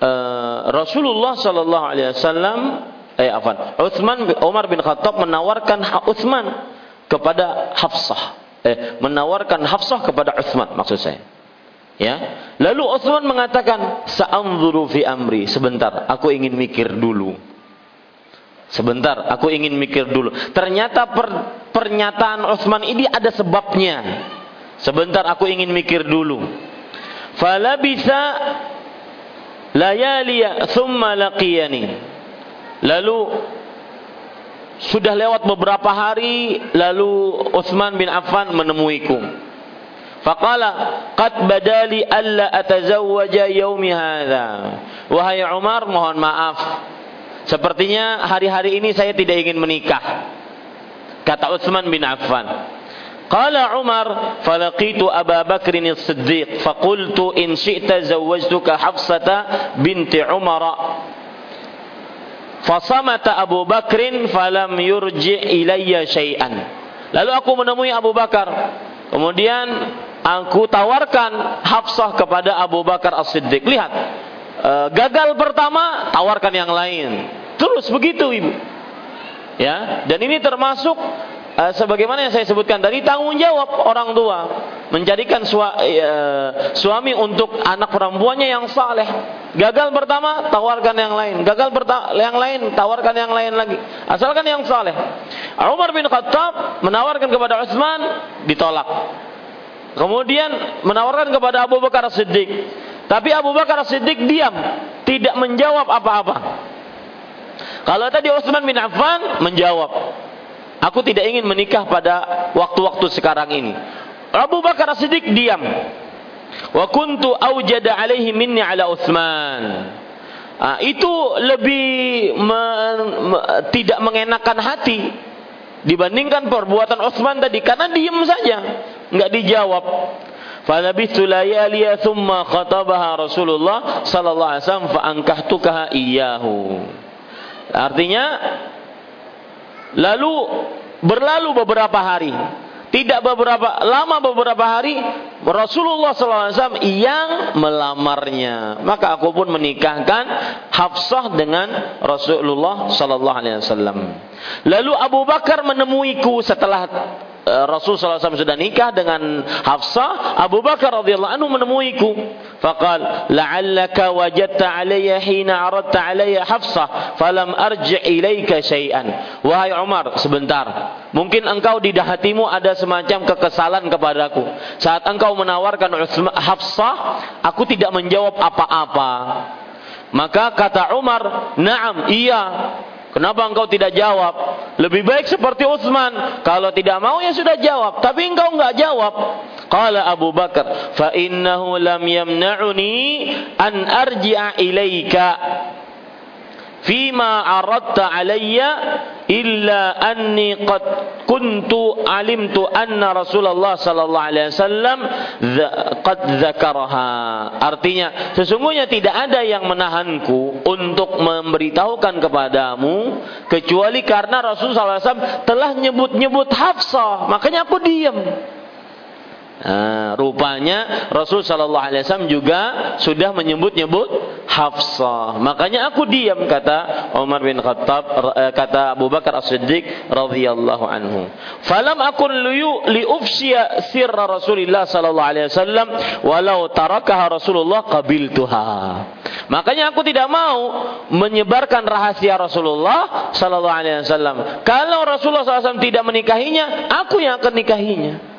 eh, Rasulullah Shallallahu Alaihi Wasallam, eh apa? Utsman Umar bin Khattab menawarkan Utsman kepada Hafsah, eh menawarkan Hafsah kepada Utsman maksud saya. Ya. Lalu Utsman mengatakan, "Sa'anzuru fi amri." Sebentar, aku ingin mikir dulu. Sebentar, aku ingin mikir dulu. Ternyata per, pernyataan Utsman ini ada sebabnya. Sebentar, aku ingin mikir dulu. Fala bisa layaliya thumma laqiyani. Lalu sudah lewat beberapa hari lalu Utsman bin Affan menemuiku. Faqala qad badali alla atazawwaja yaumi hadza. Wahai Umar, mohon maaf Sepertinya hari-hari ini saya tidak ingin menikah. Kata Utsman bin Affan. Qala Umar, falaqitu Abu Bakr as-Siddiq, faqultu in syi'ta zawwajtuka Hafsata binti Umar. Fasamata Abu Bakrin falam yurji ilayya syai'an. Lalu aku menemui Abu Bakar. Kemudian aku tawarkan Hafsah kepada Abu Bakar As-Siddiq. Lihat, Eh, gagal pertama, tawarkan yang lain. Terus begitu ibu. Ya, dan ini termasuk uh, sebagaimana yang saya sebutkan tadi tanggung jawab orang tua menjadikan sua, uh, suami untuk anak perempuannya yang saleh. Gagal pertama, tawarkan yang lain. Gagal yang lain, tawarkan yang lain lagi. Asalkan yang saleh. Umar bin Khattab menawarkan kepada Utsman, ditolak. Kemudian menawarkan kepada Abu Bakar Siddiq, tapi Abu Bakar Siddiq diam, tidak menjawab apa-apa. Kalau tadi Utsman bin Affan menjawab, aku tidak ingin menikah pada waktu-waktu sekarang ini. Abu Bakar Siddiq diam. Wa kuntu aujada alaihi minni ala Utsman. Nah, itu lebih me, me, tidak mengenakan hati dibandingkan perbuatan Utsman tadi karena diam saja, nggak dijawab. Falabithu layaliya thumma khatabaha Rasulullah sallallahu alaihi wasallam fa ankahtukaha iyyahu. Artinya lalu berlalu beberapa hari. Tidak beberapa lama beberapa hari Rasulullah SAW yang melamarnya. Maka aku pun menikahkan Hafsah dengan Rasulullah Wasallam. Lalu Abu Bakar menemuiku setelah Rasul SAW sudah nikah dengan Hafsah, Abu Bakar radhiyallahu anhu menemuiku. Faqal, la'allaka wajadta alayya hina aradta alayya Hafsah, falam arji' ilaika syai'an. Wahai Umar, sebentar. Mungkin engkau di hatimu ada semacam kekesalan kepadaku. Saat engkau menawarkan Hafsah, aku tidak menjawab apa-apa. Maka kata Umar, "Na'am, iya." Kenapa engkau tidak jawab? Lebih baik seperti Utsman. Kalau tidak mau ya sudah jawab. Tapi engkau enggak jawab. Qala Abu Bakar, fa innahu lam yamna'uni an arji'a ilaika fima aradta alayya illa anni qad kuntu alimtu anna Rasulullah sallallahu alaihi wasallam qad dzakaraha artinya sesungguhnya tidak ada yang menahanku untuk memberitahukan kepadamu kecuali karena Rasulullah SAW telah nyebut-nyebut Hafsah. Makanya aku diam Nah, rupanya Rasul Shallallahu Alaihi Wasallam juga sudah menyebut-nyebut Hafsah. Makanya aku diam kata Umar bin Khattab, eh, kata Abu Bakar As Siddiq radhiyallahu anhu. Falam akun liu liufsiya sirra Rasulullah Shallallahu Alaihi Wasallam walau tarakah Rasulullah tuha. Makanya aku tidak mau menyebarkan rahasia Rasulullah Shallallahu Alaihi Wasallam. Kalau Rasulullah SAW tidak menikahinya, aku yang akan nikahinya.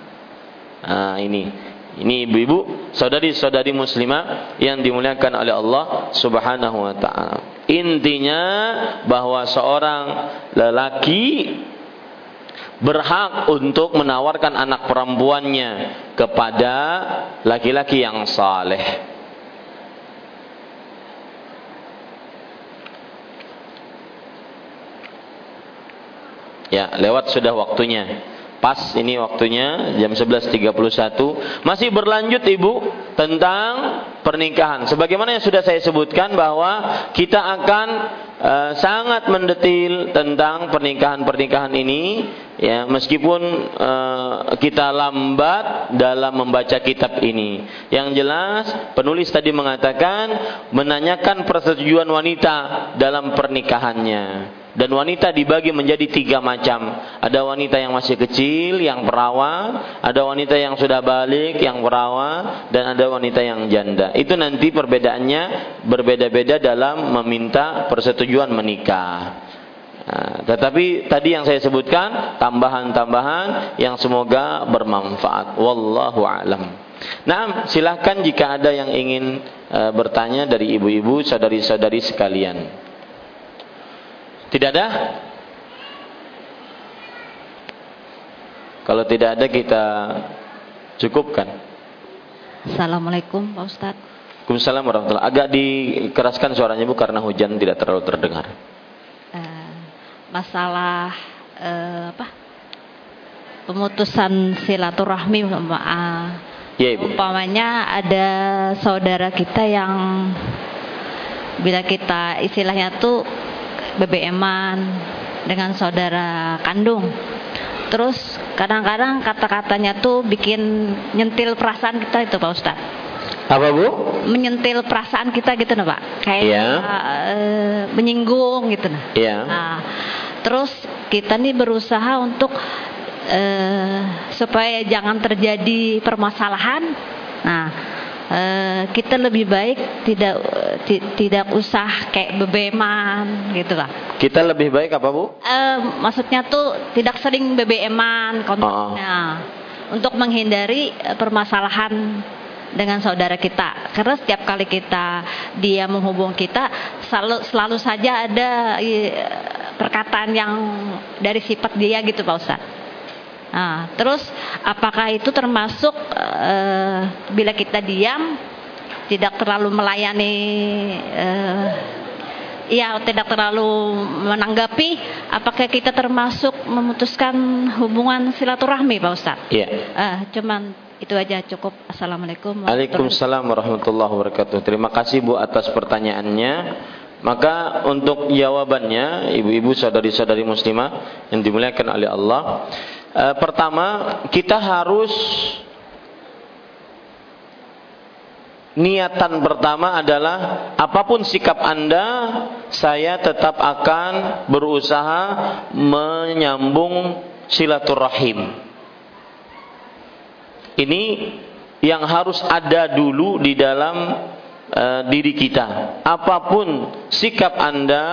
Nah, ini ini ibu-ibu, saudari-saudari muslimah yang dimuliakan oleh Allah Subhanahu wa taala. Intinya bahwa seorang lelaki berhak untuk menawarkan anak perempuannya kepada laki-laki yang saleh. Ya, lewat sudah waktunya. Pas ini waktunya jam 11.31 masih berlanjut Ibu tentang pernikahan. Sebagaimana yang sudah saya sebutkan bahwa kita akan uh, sangat mendetil tentang pernikahan-pernikahan ini ya meskipun uh, kita lambat dalam membaca kitab ini. Yang jelas penulis tadi mengatakan menanyakan persetujuan wanita dalam pernikahannya. Dan wanita dibagi menjadi tiga macam. Ada wanita yang masih kecil, yang perawan. Ada wanita yang sudah balik, yang perawan. Dan ada wanita yang janda. Itu nanti perbedaannya berbeda-beda dalam meminta persetujuan menikah. Nah, tetapi tadi yang saya sebutkan tambahan-tambahan yang semoga bermanfaat. Wallahu alam. Nah, silahkan jika ada yang ingin uh, bertanya dari ibu-ibu, saudari-saudari sekalian. Tidak ada? Kalau tidak ada kita cukupkan. Assalamualaikum Pak Ustadz. Waalaikumsalam warahmatullahi Agak dikeraskan suaranya Bu karena hujan tidak terlalu terdengar. Uh, masalah uh, apa? Pemutusan silaturahmi uh, ya, Ibu. Umpamanya ada saudara kita yang bila kita istilahnya tuh BBM-an dengan saudara kandung. Terus kadang-kadang kata-katanya tuh bikin nyentil perasaan kita itu Pak Ustaz. Apa Bu? Menyentil perasaan kita gitu nah Pak. Kayak yeah. Iya. uh, menyinggung gitu nah. Iya. Yeah. Nah, terus kita nih berusaha untuk uh, supaya jangan terjadi permasalahan. Nah, uh, kita lebih baik tidak tidak usah kayak bebeman gitu lah. Kita lebih baik apa bu? Uh, maksudnya tuh tidak sering bebeman kontaknya oh. untuk menghindari uh, permasalahan dengan saudara kita. Karena setiap kali kita dia menghubung kita selalu selalu saja ada perkataan yang dari sifat dia gitu Pak Ustaz. Nah, terus apakah itu termasuk uh, bila kita diam tidak terlalu melayani uh, ya tidak terlalu menanggapi apakah kita termasuk memutuskan hubungan silaturahmi Pak Ustaz? Iya. Uh, cuman itu aja cukup. Assalamualaikum Waalaikumsalam warahmatullahi wabarakatuh. Terima kasih Bu atas pertanyaannya. Maka untuk jawabannya ibu-ibu saudari-saudari muslimah yang dimuliakan oleh Allah e, pertama kita harus niatan pertama adalah apa pun sikap Anda saya tetap akan berusaha menyambung silaturahim. Ini yang harus ada dulu di dalam uh, diri kita apa pun sikap Anda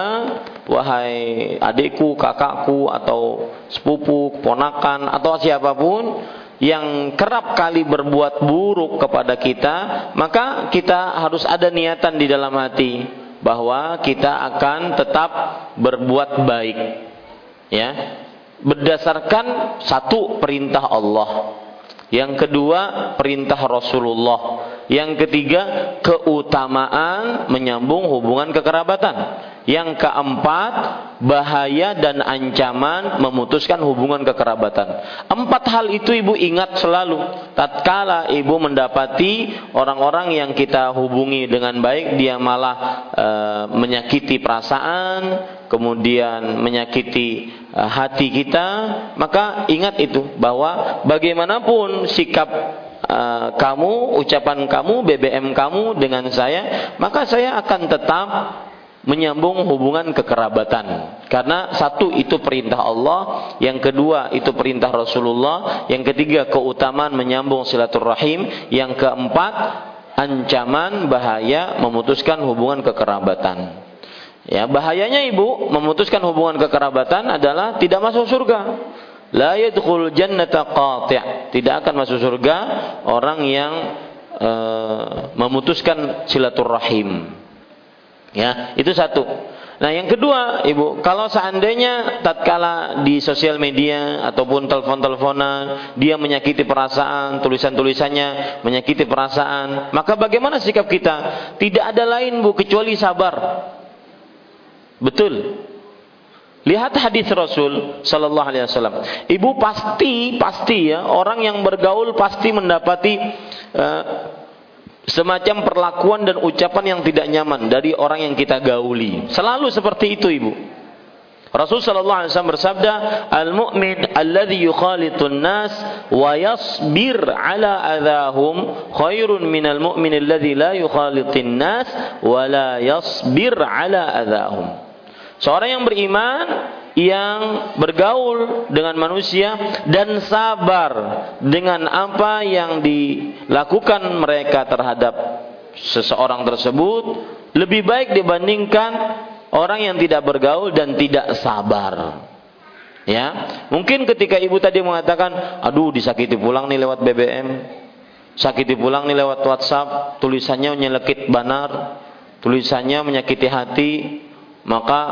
wahai adikku, kakakku atau sepupu, keponakan atau siapa pun yang kerap kali berbuat buruk kepada kita, maka kita harus ada niatan di dalam hati bahwa kita akan tetap berbuat baik. Ya. Berdasarkan satu perintah Allah. Yang kedua, perintah Rasulullah. Yang ketiga, keutamaan menyambung hubungan kekerabatan. Yang keempat, bahaya dan ancaman memutuskan hubungan kekerabatan. Empat hal itu ibu ingat selalu. Tatkala ibu mendapati orang-orang yang kita hubungi dengan baik, dia malah e, menyakiti perasaan, kemudian menyakiti e, hati kita, maka ingat itu bahwa bagaimanapun sikap uh, kamu, ucapan kamu, BBM kamu dengan saya, maka saya akan tetap menyambung hubungan kekerabatan. Karena satu itu perintah Allah, yang kedua itu perintah Rasulullah, yang ketiga keutamaan menyambung silaturahim, yang keempat ancaman bahaya memutuskan hubungan kekerabatan. Ya, bahayanya ibu memutuskan hubungan kekerabatan adalah tidak masuk surga. La yadkhul jannata qati'. Tidak akan masuk surga orang yang uh, memutuskan silaturahim. Ya, itu satu. Nah, yang kedua, Ibu, kalau seandainya tatkala di sosial media ataupun telepon-teleponan dia menyakiti perasaan, tulisan-tulisannya menyakiti perasaan, maka bagaimana sikap kita? Tidak ada lain, Bu, kecuali sabar. Betul. Lihat hadis Rasul Sallallahu Alaihi Wasallam. Ibu pasti pasti ya orang yang bergaul pasti mendapati uh, semacam perlakuan dan ucapan yang tidak nyaman dari orang yang kita gauli. Selalu seperti itu ibu. Rasul sallallahu alaihi wasallam bersabda, "Al-mu'min alladhi yukhalitun nas wa yasbir ala adahum khairun minal mu'min alladhi la yukhalitin nas wa la yasbir ala adahum." Seorang yang beriman yang bergaul dengan manusia dan sabar dengan apa yang dilakukan mereka terhadap seseorang tersebut lebih baik dibandingkan orang yang tidak bergaul dan tidak sabar. Ya, mungkin ketika ibu tadi mengatakan, aduh disakiti pulang nih lewat BBM, sakiti pulang nih lewat WhatsApp, tulisannya menyelekit banar, tulisannya menyakiti hati, maka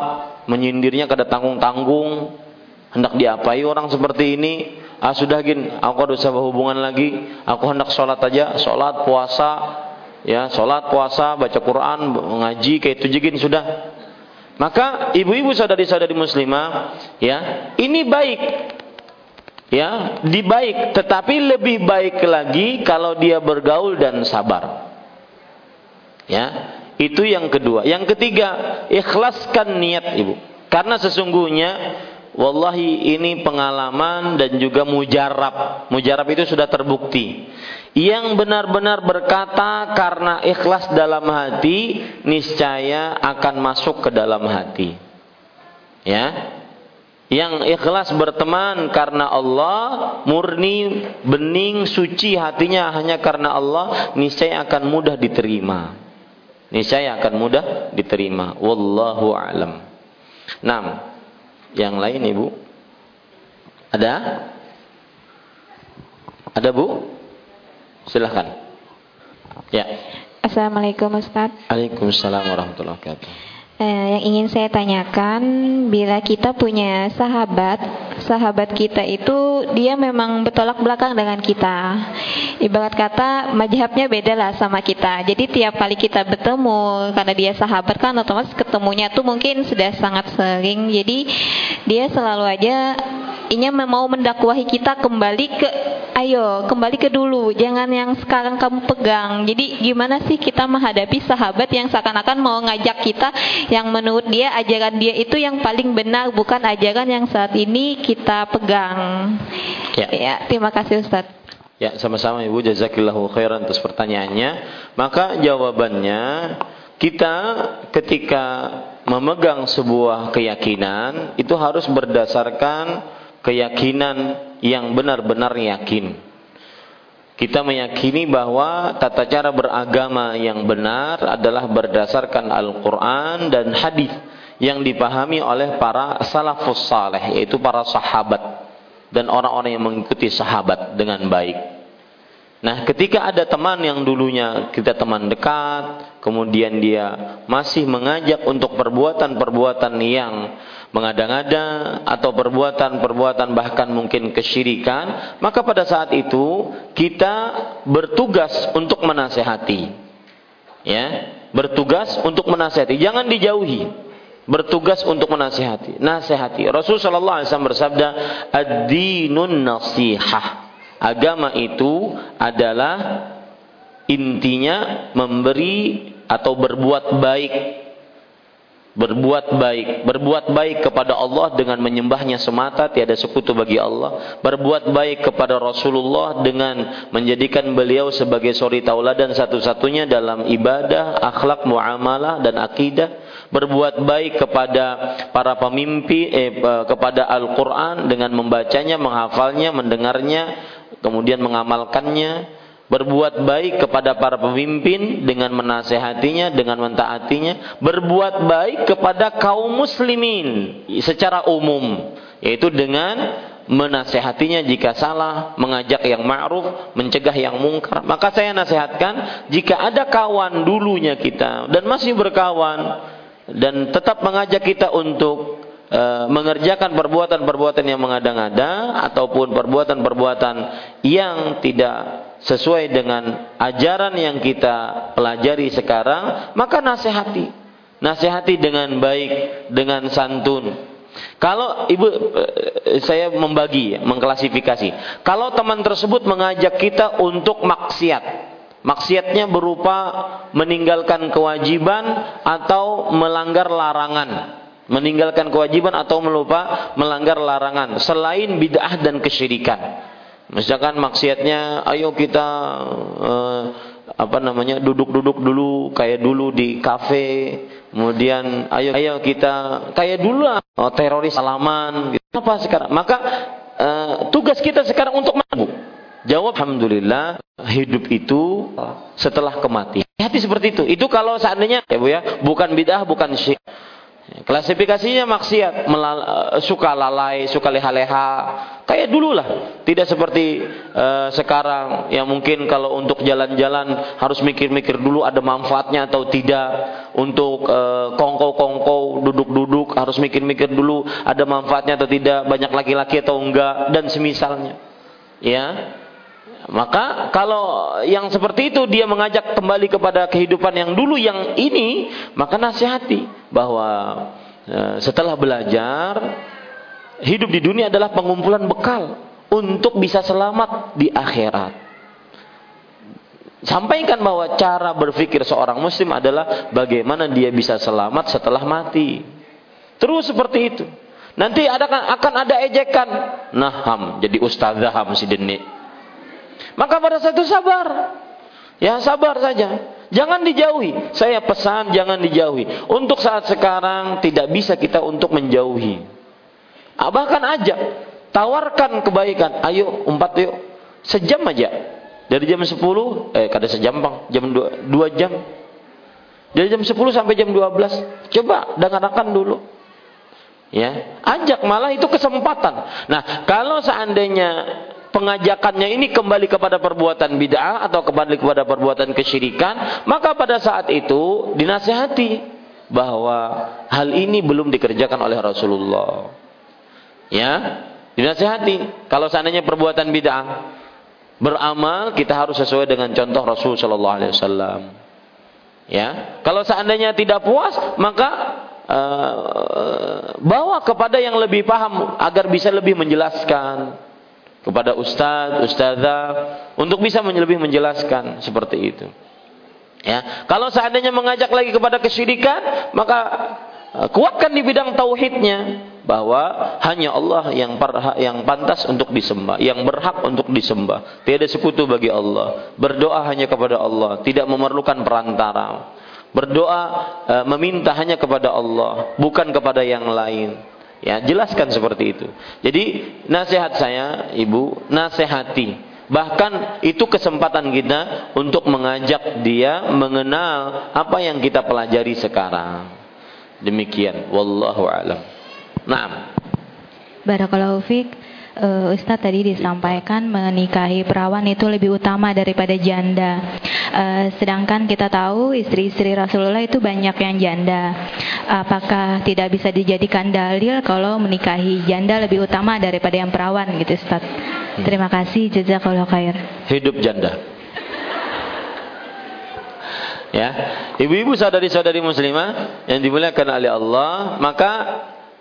menyindirnya kada tanggung-tanggung, hendak diapai orang seperti ini, ah sudah gin, aku ada usah hubungan lagi, aku hendak sholat aja, sholat puasa, ya sholat puasa, baca Quran, ngaji kayak itu jegin sudah, maka ibu-ibu saudari-saudari muslimah, ya, ini baik. Ya, dibaik, tetapi lebih baik lagi kalau dia bergaul dan sabar. Ya, itu yang kedua. Yang ketiga, ikhlaskan niat ibu. Karena sesungguhnya Wallahi ini pengalaman dan juga mujarab. Mujarab itu sudah terbukti. Yang benar-benar berkata karena ikhlas dalam hati, niscaya akan masuk ke dalam hati. Ya. Yang ikhlas berteman karena Allah, murni, bening, suci hatinya hanya karena Allah, niscaya akan mudah diterima. Niscaya akan mudah diterima. Wallahu a'lam. Nah, yang lain Ibu? Ada? Ada Bu? Silahkan. Ya. Assalamualaikum Ustaz. Waalaikumsalam warahmatullahi wabarakatuh. Eh, yang ingin saya tanyakan, bila kita punya sahabat, sahabat kita itu dia memang bertolak belakang dengan kita. Ibarat kata, majhabnya beda lah sama kita. Jadi tiap kali kita bertemu, karena dia sahabat kan otomatis ketemunya tuh mungkin sudah sangat sering. Jadi dia selalu aja ini mau mendakwahi kita kembali ke ayo kembali ke dulu jangan yang sekarang kamu pegang jadi gimana sih kita menghadapi sahabat yang seakan-akan mau ngajak kita yang menurut dia ajaran dia itu yang paling benar bukan ajaran yang saat ini kita pegang ya, ya terima kasih Ustadz Ya, sama-sama Ibu jazakillahu khairan atas pertanyaannya. Maka jawabannya kita ketika memegang sebuah keyakinan itu harus berdasarkan keyakinan yang benar-benar yakin. Kita meyakini bahwa tata cara beragama yang benar adalah berdasarkan Al-Quran dan hadis yang dipahami oleh para salafus saleh, yaitu para sahabat dan orang-orang yang mengikuti sahabat dengan baik. Nah, ketika ada teman yang dulunya kita teman dekat, kemudian dia masih mengajak untuk perbuatan-perbuatan yang mengada-ngada atau perbuatan-perbuatan bahkan mungkin kesyirikan, maka pada saat itu kita bertugas untuk menasehati. Ya, bertugas untuk menasehati, jangan dijauhi. Bertugas untuk menasehati, nasihati. Rasulullah sallallahu alaihi wasallam bersabda, "Ad-dinun nasihah." Agama itu adalah intinya memberi atau berbuat baik berbuat baik, berbuat baik kepada Allah dengan menyembahnya semata tiada sekutu bagi Allah, berbuat baik kepada Rasulullah dengan menjadikan beliau sebagai suri tauladan satu-satunya dalam ibadah, akhlak, muamalah dan akidah, berbuat baik kepada para pemimpi eh, kepada Al-Qur'an dengan membacanya, menghafalnya, mendengarnya, kemudian mengamalkannya, berbuat baik kepada para pemimpin dengan menasehatinya, dengan mentaatinya, berbuat baik kepada kaum muslimin secara umum, yaitu dengan menasehatinya jika salah, mengajak yang ma'ruf, mencegah yang mungkar. Maka saya nasihatkan, jika ada kawan dulunya kita dan masih berkawan dan tetap mengajak kita untuk e, mengerjakan perbuatan-perbuatan yang mengada-ngada ataupun perbuatan-perbuatan yang tidak sesuai dengan ajaran yang kita pelajari sekarang, maka nasihati. Nasihati dengan baik, dengan santun. Kalau ibu eh, saya membagi, mengklasifikasi. Kalau teman tersebut mengajak kita untuk maksiat, maksiatnya berupa meninggalkan kewajiban atau melanggar larangan, meninggalkan kewajiban atau melupa melanggar larangan selain bid'ah dan kesyirikan. Misalkan maksiatnya, ayo kita uh, apa namanya duduk-duduk dulu kayak dulu di kafe Kemudian ayo ayo kita kayak dulu oh, teroris salaman gitu. Apa sekarang? Maka uh, tugas kita sekarang untuk mampu. Jawab alhamdulillah hidup itu setelah kematian. Hati seperti itu. Itu kalau seandainya ya Bu ya, bukan bid'ah, bukan syirik. Klasifikasinya maksiat, eh, suka lalai, suka leha-leha, kayak dulu lah. Tidak seperti uh, sekarang yang mungkin kalau untuk jalan-jalan harus mikir-mikir dulu ada manfaatnya atau tidak. Untuk uh, kongko-kongko, duduk-duduk harus mikir-mikir dulu ada manfaatnya atau tidak, banyak laki-laki atau enggak dan semisalnya. Ya, maka kalau yang seperti itu dia mengajak kembali kepada kehidupan yang dulu yang ini, maka nasihati bahwa e, setelah belajar hidup di dunia adalah pengumpulan bekal untuk bisa selamat di akhirat. Sampaikan bahwa cara berpikir seorang muslim adalah bagaimana dia bisa selamat setelah mati. Terus seperti itu. Nanti ada akan ada ejekan. Naham jadi ustazah si denik maka pada saat itu sabar. Ya sabar saja. Jangan dijauhi. Saya pesan jangan dijauhi. Untuk saat sekarang tidak bisa kita untuk menjauhi. Ah, bahkan ajak. Tawarkan kebaikan. Ayo umpat yuk. Sejam aja. Dari jam 10, eh kada sejam bang, jam 2, 2 jam. Dari jam 10 sampai jam 12. Coba dengarkan dulu. Ya, ajak malah itu kesempatan. Nah, kalau seandainya pengajakannya ini kembali kepada perbuatan bid'ah atau kembali kepada perbuatan kesyirikan, maka pada saat itu dinasihati bahwa hal ini belum dikerjakan oleh Rasulullah. Ya, dinasihati kalau seandainya perbuatan bid'ah beramal kita harus sesuai dengan contoh Rasul sallallahu alaihi wasallam. Ya, kalau seandainya tidak puas maka uh, bawa kepada yang lebih paham agar bisa lebih menjelaskan kepada ustaz, ustazah untuk bisa lebih menjelaskan seperti itu. Ya, kalau seandainya mengajak lagi kepada kesyirikan, maka uh, kuatkan di bidang tauhidnya bahwa hanya Allah yang parha, yang pantas untuk disembah, yang berhak untuk disembah. Tiada sekutu bagi Allah. Berdoa hanya kepada Allah, tidak memerlukan perantara. Berdoa uh, meminta hanya kepada Allah, bukan kepada yang lain. Ya, jelaskan seperti itu. Jadi nasihat saya, Ibu, nasihati. Bahkan itu kesempatan kita untuk mengajak dia mengenal apa yang kita pelajari sekarang. Demikian, wallahu alam. Naam. Barakallahu fiik uh, Ustadz tadi disampaikan menikahi perawan itu lebih utama daripada janda. Uh, sedangkan kita tahu istri-istri Rasulullah itu banyak yang janda. Apakah tidak bisa dijadikan dalil kalau menikahi janda lebih utama daripada yang perawan gitu Ustadz? Hmm. Terima kasih jazakallahu khair. Hidup janda. Ya, ibu-ibu saudari-saudari muslimah yang dimuliakan oleh Allah, maka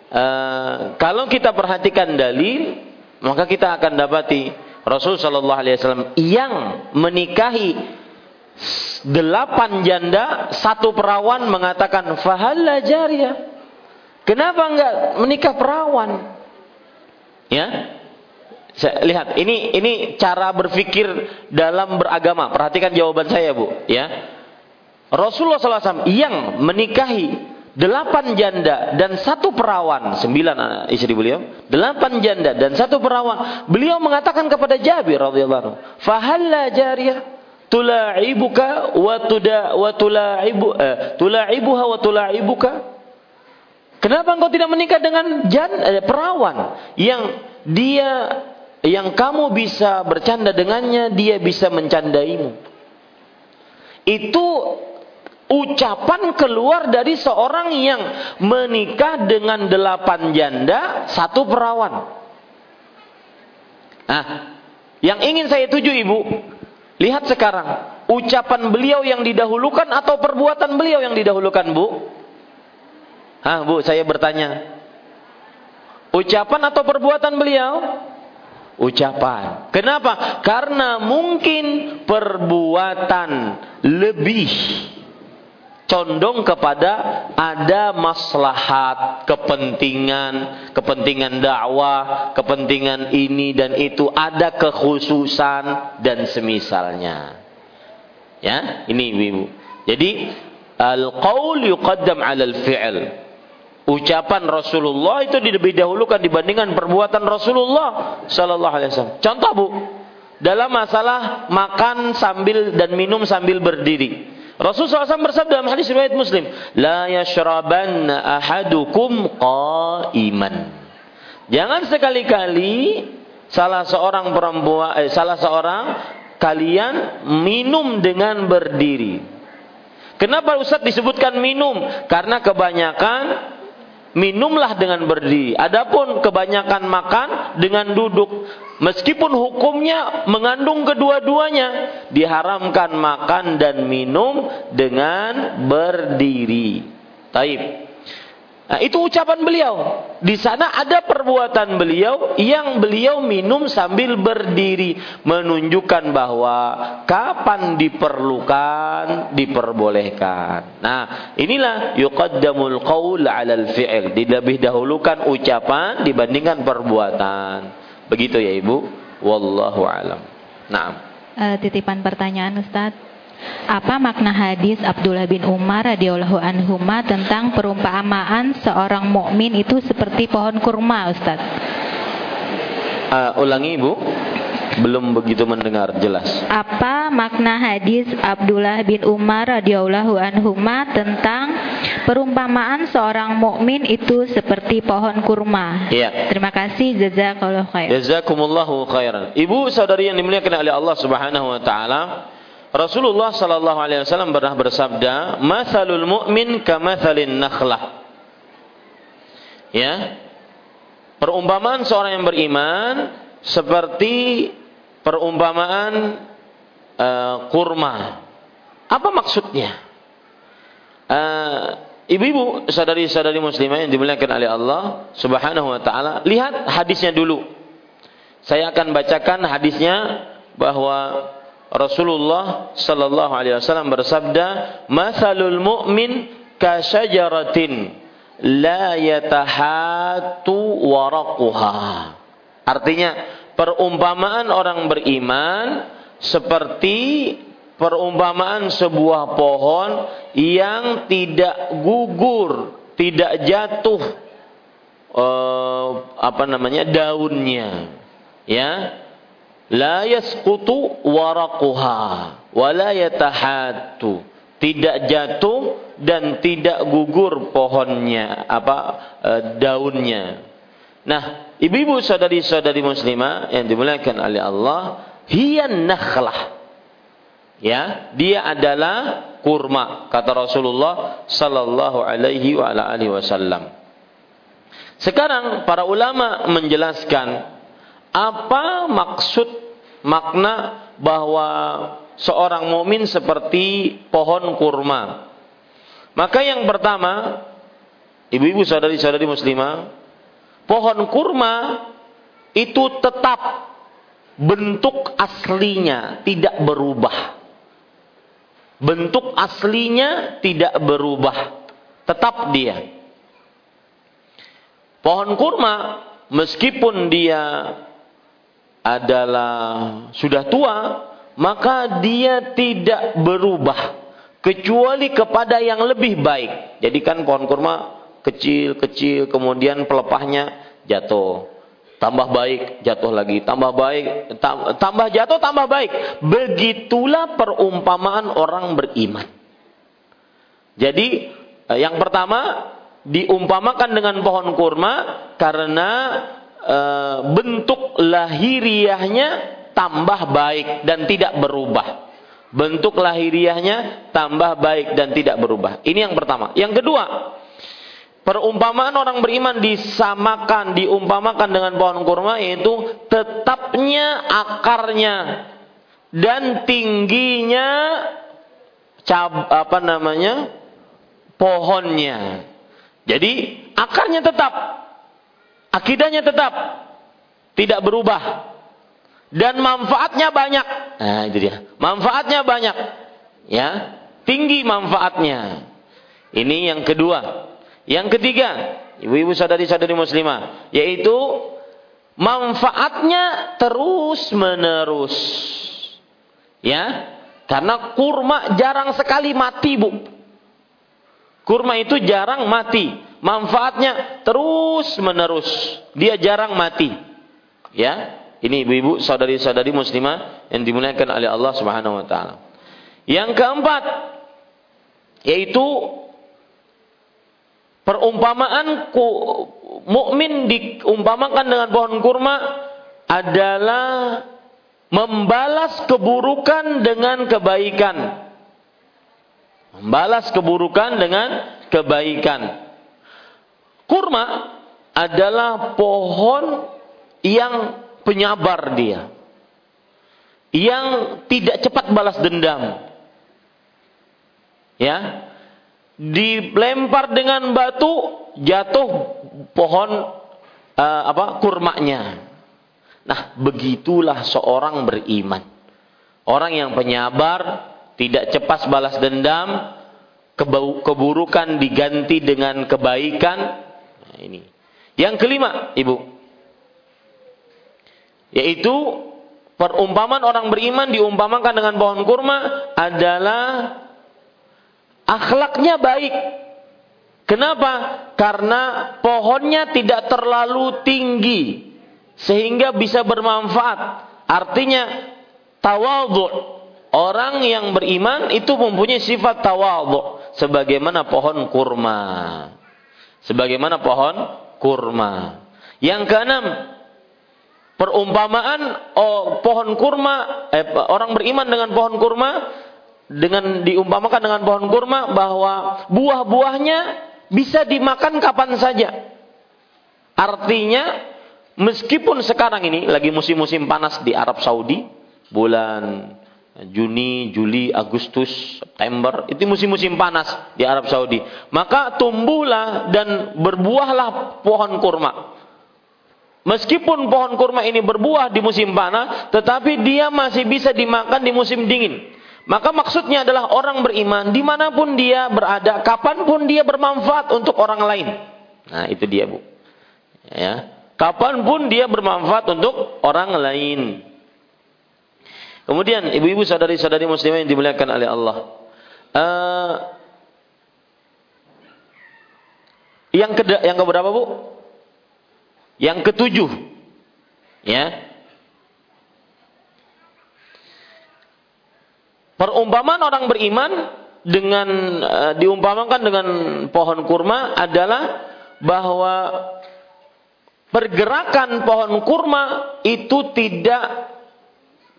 uh, kalau kita perhatikan dalil maka kita akan dapati Rasul Shallallahu Alaihi Wasallam yang menikahi delapan janda satu perawan mengatakan fahalla jariyah kenapa enggak menikah perawan? Ya? Saya lihat ini ini cara berpikir dalam beragama. Perhatikan jawaban saya bu ya. Rasulullah SAW yang menikahi delapan janda dan satu perawan, sembilan istri beliau, delapan janda dan satu perawan. Beliau mengatakan kepada Jabir radhiyallahu anhu, "Fahalla jariyah tula'ibuka wa tuda wa tula'ibu eh, tula'ibuha wa tula'ibuka?" Kenapa engkau tidak menikah dengan jan, eh, perawan yang dia yang kamu bisa bercanda dengannya, dia bisa mencandaimu. Itu ucapan keluar dari seorang yang menikah dengan delapan janda, satu perawan. Nah, yang ingin saya tuju ibu, lihat sekarang, ucapan beliau yang didahulukan atau perbuatan beliau yang didahulukan bu? Hah bu, saya bertanya. Ucapan atau perbuatan beliau? Ucapan. Kenapa? Karena mungkin perbuatan lebih condong kepada ada maslahat, kepentingan, kepentingan dakwah, kepentingan ini dan itu, ada kekhususan dan semisalnya. Ya, ini Ibu. Jadi al-qaul yuqaddam 'ala al-fi'l. Ucapan Rasulullah itu lebih dahulukan dibandingkan perbuatan Rasulullah sallallahu alaihi wasallam. Contoh Bu, dalam masalah makan sambil dan minum sambil berdiri. Rasulullah SAW bersabda dalam hadis riwayat Muslim, "La yashrabanna ahadukum qa'iman." Jangan sekali-kali salah seorang perempuan eh, salah seorang kalian minum dengan berdiri. Kenapa Ustaz disebutkan minum? Karena kebanyakan minumlah dengan berdiri. Adapun kebanyakan makan dengan duduk. Meskipun hukumnya mengandung kedua-duanya, diharamkan makan dan minum dengan berdiri. Taib. Nah, itu ucapan beliau. Di sana ada perbuatan beliau yang beliau minum sambil berdiri, menunjukkan bahwa kapan diperlukan, diperbolehkan. Nah, inilah yuqaddamul qaul 'alal fi'il. Dilebih dahulukan ucapan dibandingkan perbuatan. Begitu ya, Ibu. Wallahu alam. Naam. Uh, titipan pertanyaan Ustadz. Apa makna hadis Abdullah bin Umar radhiyallahu anhu tentang perumpamaan seorang mukmin itu seperti pohon kurma, Ustaz? Uh, ulangi, Ibu. Belum begitu mendengar jelas. Apa makna hadis Abdullah bin Umar radhiyallahu anhu tentang perumpamaan seorang mukmin itu seperti pohon kurma? Iya. Terima kasih jazakallahu khairan. Jazakumullahu khairan. Ibu saudari yang dimuliakan oleh Allah Subhanahu wa taala, Rasulullah sallallahu alaihi wasallam pernah bersabda, "Matsalul mu'min kamatsalin nakhlah." Ya. Perumpamaan seorang yang beriman seperti perumpamaan uh, kurma. Apa maksudnya? Uh, ibu-ibu, saudari-saudari muslimah yang dimuliakan oleh Allah Subhanahu wa taala, lihat hadisnya dulu. Saya akan bacakan hadisnya bahwa Rasulullah sallallahu alaihi wasallam bersabda, "Matsalul mu'min ka syajaratin la yatahatu waraquha." Artinya, perumpamaan orang beriman seperti perumpamaan sebuah pohon yang tidak gugur, tidak jatuh uh, apa namanya daunnya. Ya, la yasqutu waraquha wa la yatahattu tidak jatuh dan tidak gugur pohonnya apa e, daunnya nah ibu-ibu saudari-saudari muslimah yang dimuliakan oleh Allah hiyan nakhlah ya dia adalah kurma kata Rasulullah sallallahu alaihi wa ala alihi wasallam sekarang para ulama menjelaskan apa maksud makna bahwa seorang mukmin seperti pohon kurma? Maka yang pertama, ibu-ibu saudari-saudari muslimah, pohon kurma itu tetap bentuk aslinya tidak berubah. Bentuk aslinya tidak berubah. Tetap dia. Pohon kurma meskipun dia adalah sudah tua, maka dia tidak berubah kecuali kepada yang lebih baik. Jadi kan pohon kurma kecil-kecil kemudian pelepahnya jatuh. Tambah baik, jatuh lagi, tambah baik, tambah jatuh, tambah baik. Begitulah perumpamaan orang beriman. Jadi eh, yang pertama diumpamakan dengan pohon kurma karena e, bentuk lahiriahnya tambah baik dan tidak berubah. Bentuk lahiriahnya tambah baik dan tidak berubah. Ini yang pertama. Yang kedua, perumpamaan orang beriman disamakan, diumpamakan dengan pohon kurma yaitu tetapnya akarnya dan tingginya cab, apa namanya pohonnya. Jadi akarnya tetap akidahnya tetap tidak berubah dan manfaatnya banyak. Nah, itu dia. Manfaatnya banyak. Ya, tinggi manfaatnya. Ini yang kedua. Yang ketiga, ibu-ibu sadari-sadari muslimah, yaitu manfaatnya terus menerus. Ya, karena kurma jarang sekali mati, Bu. Kurma itu jarang mati. Manfaatnya terus menerus. Dia jarang mati. Ya, ini ibu-ibu, saudari-saudari muslimah yang dimuliakan oleh Allah Subhanahu wa taala. Yang keempat yaitu perumpamaan mukmin diumpamakan dengan pohon kurma adalah membalas keburukan dengan kebaikan. Membalas keburukan dengan kebaikan. Kurma adalah pohon yang penyabar dia. Yang tidak cepat balas dendam. Ya. Dilempar dengan batu, jatuh pohon uh, apa? kurmanya. Nah, begitulah seorang beriman. Orang yang penyabar, tidak cepat balas dendam, keburukan diganti dengan kebaikan. Nah, ini. Yang kelima, Ibu, yaitu perumpamaan orang beriman diumpamakan dengan pohon kurma adalah akhlaknya baik. Kenapa? Karena pohonnya tidak terlalu tinggi sehingga bisa bermanfaat. Artinya tawadhu. Orang yang beriman itu mempunyai sifat tawadhu sebagaimana pohon kurma. Sebagaimana pohon kurma. Yang keenam, perumpamaan oh, pohon kurma eh, orang beriman dengan pohon kurma dengan diumpamakan dengan pohon kurma bahwa buah-buahnya bisa dimakan kapan saja. Artinya meskipun sekarang ini lagi musim-musim panas di Arab Saudi, bulan Juni, Juli, Agustus, September, itu musim-musim panas di Arab Saudi. Maka tumbuhlah dan berbuahlah pohon kurma. Meskipun pohon kurma ini berbuah di musim panas, tetapi dia masih bisa dimakan di musim dingin. Maka maksudnya adalah orang beriman di mana pun dia berada, kapan pun dia bermanfaat untuk orang lain. Nah itu dia bu. Ya, kapan pun dia bermanfaat untuk orang lain. Kemudian ibu-ibu sadari-sadari muslimah yang dimuliakan oleh Allah. Uh, yang ke yang keberapa bu? Yang ketujuh, ya. Perumpamaan orang beriman dengan uh, diumpamakan dengan pohon kurma adalah bahwa pergerakan pohon kurma itu tidak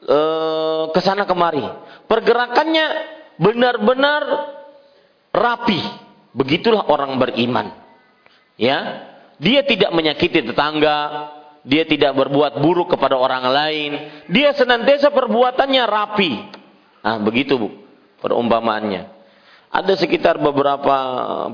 uh, ke sana kemari. Pergerakannya benar-benar rapi. Begitulah orang beriman. Ya, dia tidak menyakiti tetangga, dia tidak berbuat buruk kepada orang lain, dia senantiasa perbuatannya rapi. Nah, begitu Bu, perumpamaannya. Ada sekitar beberapa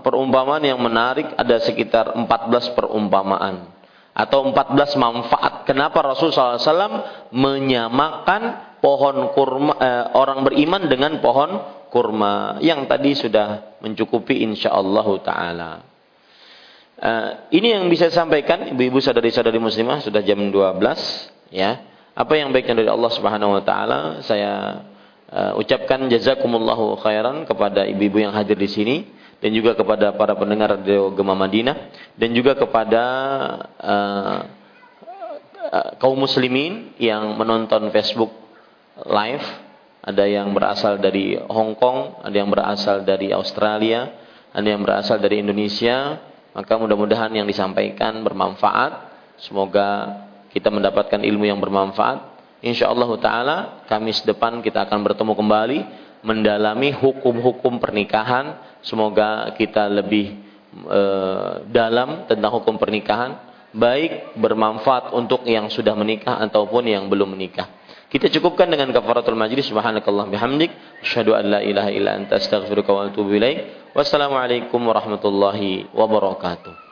perumpamaan yang menarik, ada sekitar 14 perumpamaan atau 14 manfaat. Kenapa Rasulullah SAW menyamakan pohon kurma eh, orang beriman dengan pohon kurma yang tadi sudah mencukupi insyaallah taala. Uh, ini yang bisa sampaikan ibu-ibu saudari-saudari muslimah sudah jam 12 ya. Apa yang baiknya dari Allah Subhanahu wa taala saya uh, ucapkan jazakumullahu khairan kepada ibu-ibu yang hadir di sini dan juga kepada para pendengar radio Gema Madinah dan juga kepada uh, uh, kaum muslimin yang menonton Facebook live ada yang berasal dari Hong Kong, ada yang berasal dari Australia, ada yang berasal dari Indonesia, maka mudah-mudahan yang disampaikan bermanfaat. Semoga kita mendapatkan ilmu yang bermanfaat. Insyaallah taala Kamis depan kita akan bertemu kembali mendalami hukum-hukum pernikahan. Semoga kita lebih e, dalam tentang hukum pernikahan, baik bermanfaat untuk yang sudah menikah ataupun yang belum menikah. Kita cukupkan dengan kafaratul majlis subhanakallah bihamdik asyhadu an la ilaha illa anta astaghfiruka wa atubu ilaik. Wassalamualaikum warahmatullahi wabarakatuh.